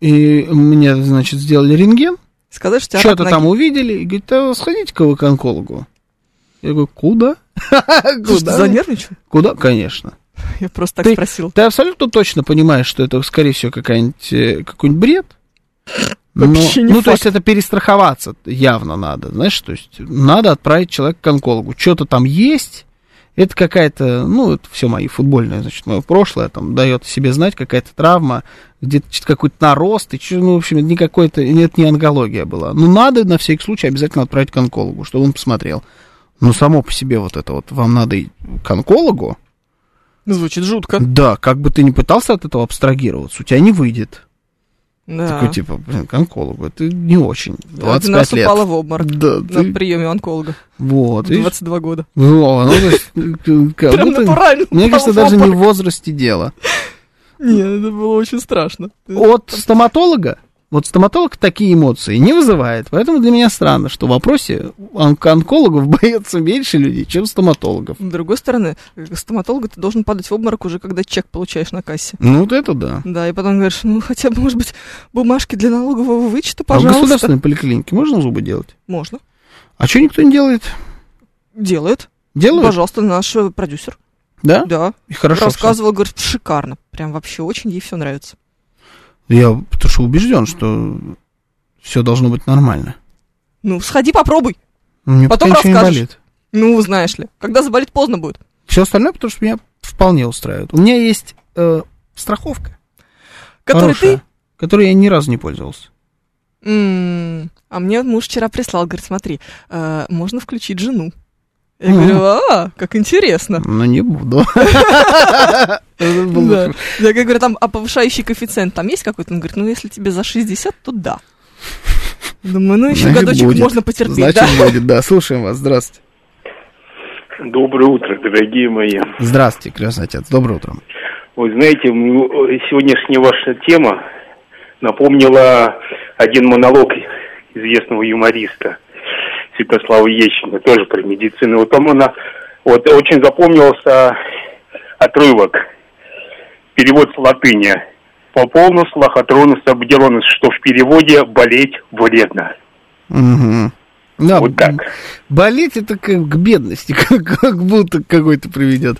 и мне, значит, сделали рентген, Сказать, что что-то там увидели, и говорит, а сходите-ка вы к онкологу. Я говорю, куда? [LAUGHS] Куда? занервничал? Куда? Конечно. [LAUGHS] Я просто так Ты- спросил. Ты абсолютно точно понимаешь, что это, скорее всего, какая-нибудь, э, какой-нибудь бред. Но- Вообще не ну, то факт. есть это перестраховаться явно надо, знаешь, то есть надо отправить человека к онкологу. Что-то там есть, это какая-то, ну, это все мои футбольное, значит, мое прошлое, там, дает себе знать, какая-то травма, где-то какой-то нарост, и ну, в общем, это не какой-то, нет, не онкология была. Ну, надо на всякий случай обязательно отправить к онкологу, чтобы он посмотрел. Но само по себе вот это вот, вам надо к онкологу, Звучит жутко. да, как бы ты ни пытался от этого абстрагироваться, у тебя не выйдет. Да. Такой, типа, блин, к онкологу, это не очень. Да, ты 25 нас лет. упала в обморок Да, на ты- приеме онколога. вот. В видишь? 22 года. Во, ну, [LAUGHS] есть, э, как Прям будто- натурально Мне кажется, даже не в возрасте дело. [LAUGHS] Нет, это было очень страшно. От стоматолога, вот стоматолог такие эмоции не вызывает, поэтому для меня странно, что в вопросе он- онкологов [LAUGHS] боятся меньше людей, чем стоматологов. С другой стороны, стоматолога ты должен падать в обморок уже, когда чек получаешь на кассе. Ну, вот это да. Да, и потом говоришь, ну хотя бы, может быть, бумажки для налогового вычета, А в пожалуйста. государственной поликлинике можно зубы делать? Можно. А что никто не делает? Делает. Делают? Пожалуйста, наш э, продюсер. Да? Да. И хорошо. Рассказывал, говорит, шикарно. Прям вообще очень ей все нравится. Я потому что убежден, что все должно быть нормально. Ну, сходи, попробуй. Мне Потом пока ничего не расскажешь. болит. Ну, знаешь ли. Когда заболит, поздно будет. Все остальное, потому что меня вполне устраивает. У меня есть э, страховка, Который хорошая, которой я ни разу не пользовался. ты... М, А мне муж вчера прислал, говорит, смотри, э, можно включить жену. Я Мгм. говорю, а, как интересно. Но не буду. [LAUGHS] Я говорю, там, а повышающий коэффициент там есть какой-то? Он говорит, ну, если тебе за 60, то да. Думаю, ну, еще Значит, годочек можно потерпеть, Значит, да? будет, да. Слушаем вас. Здравствуйте. Доброе утро, дорогие мои. Здравствуйте, крестный отец. Доброе утро. Вы знаете, м, сегодняшняя ваша тема напомнила один монолог известного юмориста Святослава Ещина, тоже про медицину. Вот там она, вот очень запомнился отрывок, перевод с латыни. Пополнус, лохотронус, обделонус, что в переводе болеть вредно. Мгм. Да, Вот так. Болеть это как к бедности, [LAUGHS] как, как будто какой-то приведет.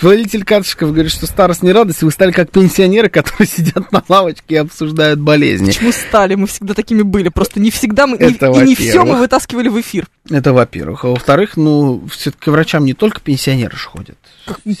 Водитель Катышков говорит, что старость не радость, вы стали как пенсионеры, которые [LAUGHS] сидят на лавочке и обсуждают болезни. Почему стали? Мы всегда такими были. Просто не всегда мы, не- Это и не все мы вытаскивали в эфир. Это во-первых. А во-вторых, ну, все-таки врачам не только пенсионеры ж ходят.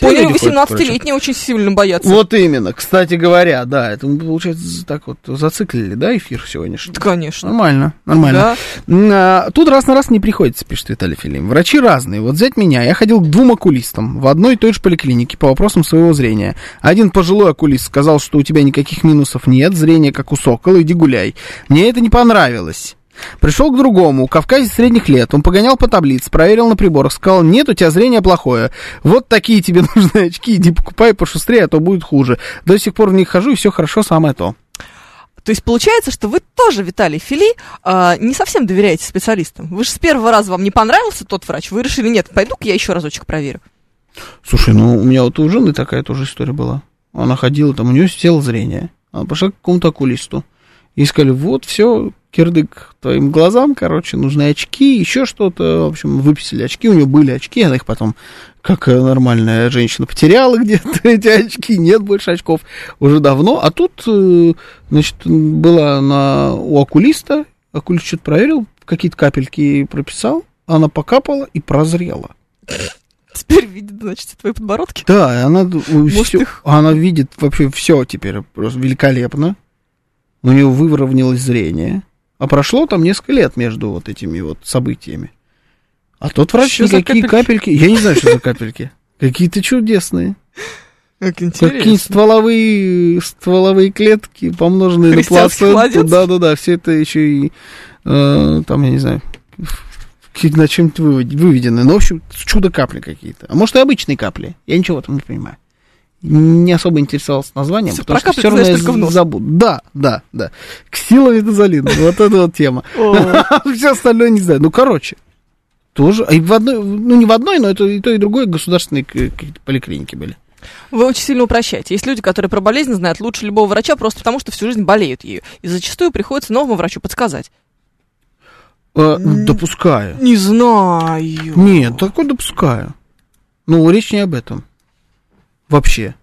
Поняли, люди ходят к врачам. 18-летние очень сильно боятся. Вот именно. Кстати говоря, да, это мы, получается, так вот зациклили, да, эфир сегодняшний? Да, конечно. Нормально, нормально. Да. А, Тут раз на раз не приходится, пишет Виталий Филим. Врачи разные. Вот взять меня. Я ходил к двум окулистам в одной и той же поликлинике по вопросам своего зрения. Один пожилой окулист сказал, что у тебя никаких минусов нет, зрение как у сокола, иди гуляй. Мне это не понравилось. Пришел к другому, кавказец средних лет. Он погонял по таблице, проверил на приборах, сказал, нет, у тебя зрение плохое. Вот такие тебе [LAUGHS] нужны очки, иди покупай пошустрее, а то будет хуже. До сих пор в них хожу, и все хорошо, самое то. То есть получается, что вы тоже, Виталий Фили, э, не совсем доверяете специалистам. Вы же с первого раза вам не понравился тот врач, вы решили, нет, пойду-ка я еще разочек проверю. Слушай, ну у меня вот у жены такая тоже история была. Она ходила, там у нее село зрение. Она пошла к какому-то окулисту. И сказали, вот, все, кирдык твоим глазам, короче, нужны очки, еще что-то. В общем, выписали очки, у нее были очки, она их потом, как нормальная женщина, потеряла где-то [LAUGHS] эти очки, нет больше очков уже давно. А тут, э, значит, была на, у окулиста, окулист что-то проверил, какие-то капельки прописал, она покапала и прозрела. Теперь видит, значит, твои подбородки. Да, она, всё, она видит вообще все теперь просто великолепно. У нее выровнялось зрение. А прошло там несколько лет между вот этими вот событиями. А тот врач Что никакие капельки... Я не знаю, что за капельки. Какие-то чудесные. Как Какие стволовые, стволовые клетки, помноженные на плаценту. Да-да-да, все это еще и, э, там, я не знаю, на чем-то выведены. Ну, в общем, чудо-капли какие-то. А может, и обычные капли. Я ничего в этом не понимаю. Не особо интересовался названием, Всё, потому что все равно я забуду. Да, да, да. Ксиловидозолин. Вот это вот тема. [LAUGHS] Все остальное не знаю. Ну, короче, тоже. И в одной, ну, не в одной, но это и то, и другое государственные поликлиники были. Вы очень сильно упрощаете. Есть люди, которые про болезнь знают лучше любого врача просто потому, что всю жизнь болеют ею. И зачастую приходится новому врачу подсказать. Э, допускаю. Не знаю. Нет, такое допускаю. Ну, речь не об этом. Вообще.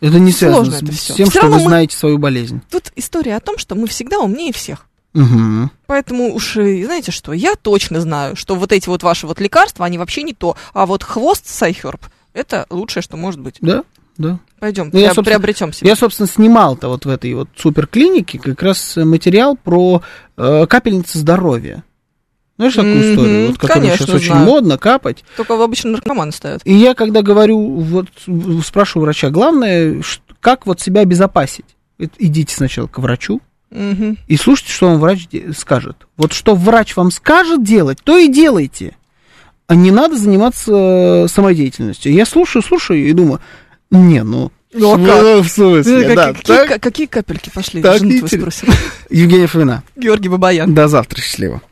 Это не связано Сложно с, это тем, Всё что вы мы- знаете свою болезнь. Тут история о том, что мы всегда умнее всех. Угу. Поэтому уж, знаете что, я точно знаю, что вот эти вот ваши вот лекарства, они вообще не то. А вот хвост Сайхерб, это лучшее, что может быть. Да, да. Пойдем, Ну, я, приобретем себе. Я, собственно, снимал-то вот в этой вот суперклинике как раз материал про э, капельницы здоровья. Знаешь такую Мгм, историю, вот, которую конечно, сейчас очень знаю. модно капать? Только обычно наркоманы ставят. И я, когда говорю, вот спрашиваю врача, главное, как вот себя обезопасить? Идите сначала к врачу Мгм. и слушайте, что вам врач скажет. Вот что врач вам скажет делать, то и делайте. А не надо заниматься э, самодеятельностью. Я слушаю, слушаю и думаю, не, ну... Ну, а как? в смысле, Э, да, как- какие, так. ка- какие капельки пошли? Так Жену твою спросим. Евгений Фомина. Георгий Бабаян. До завтра, счастливо.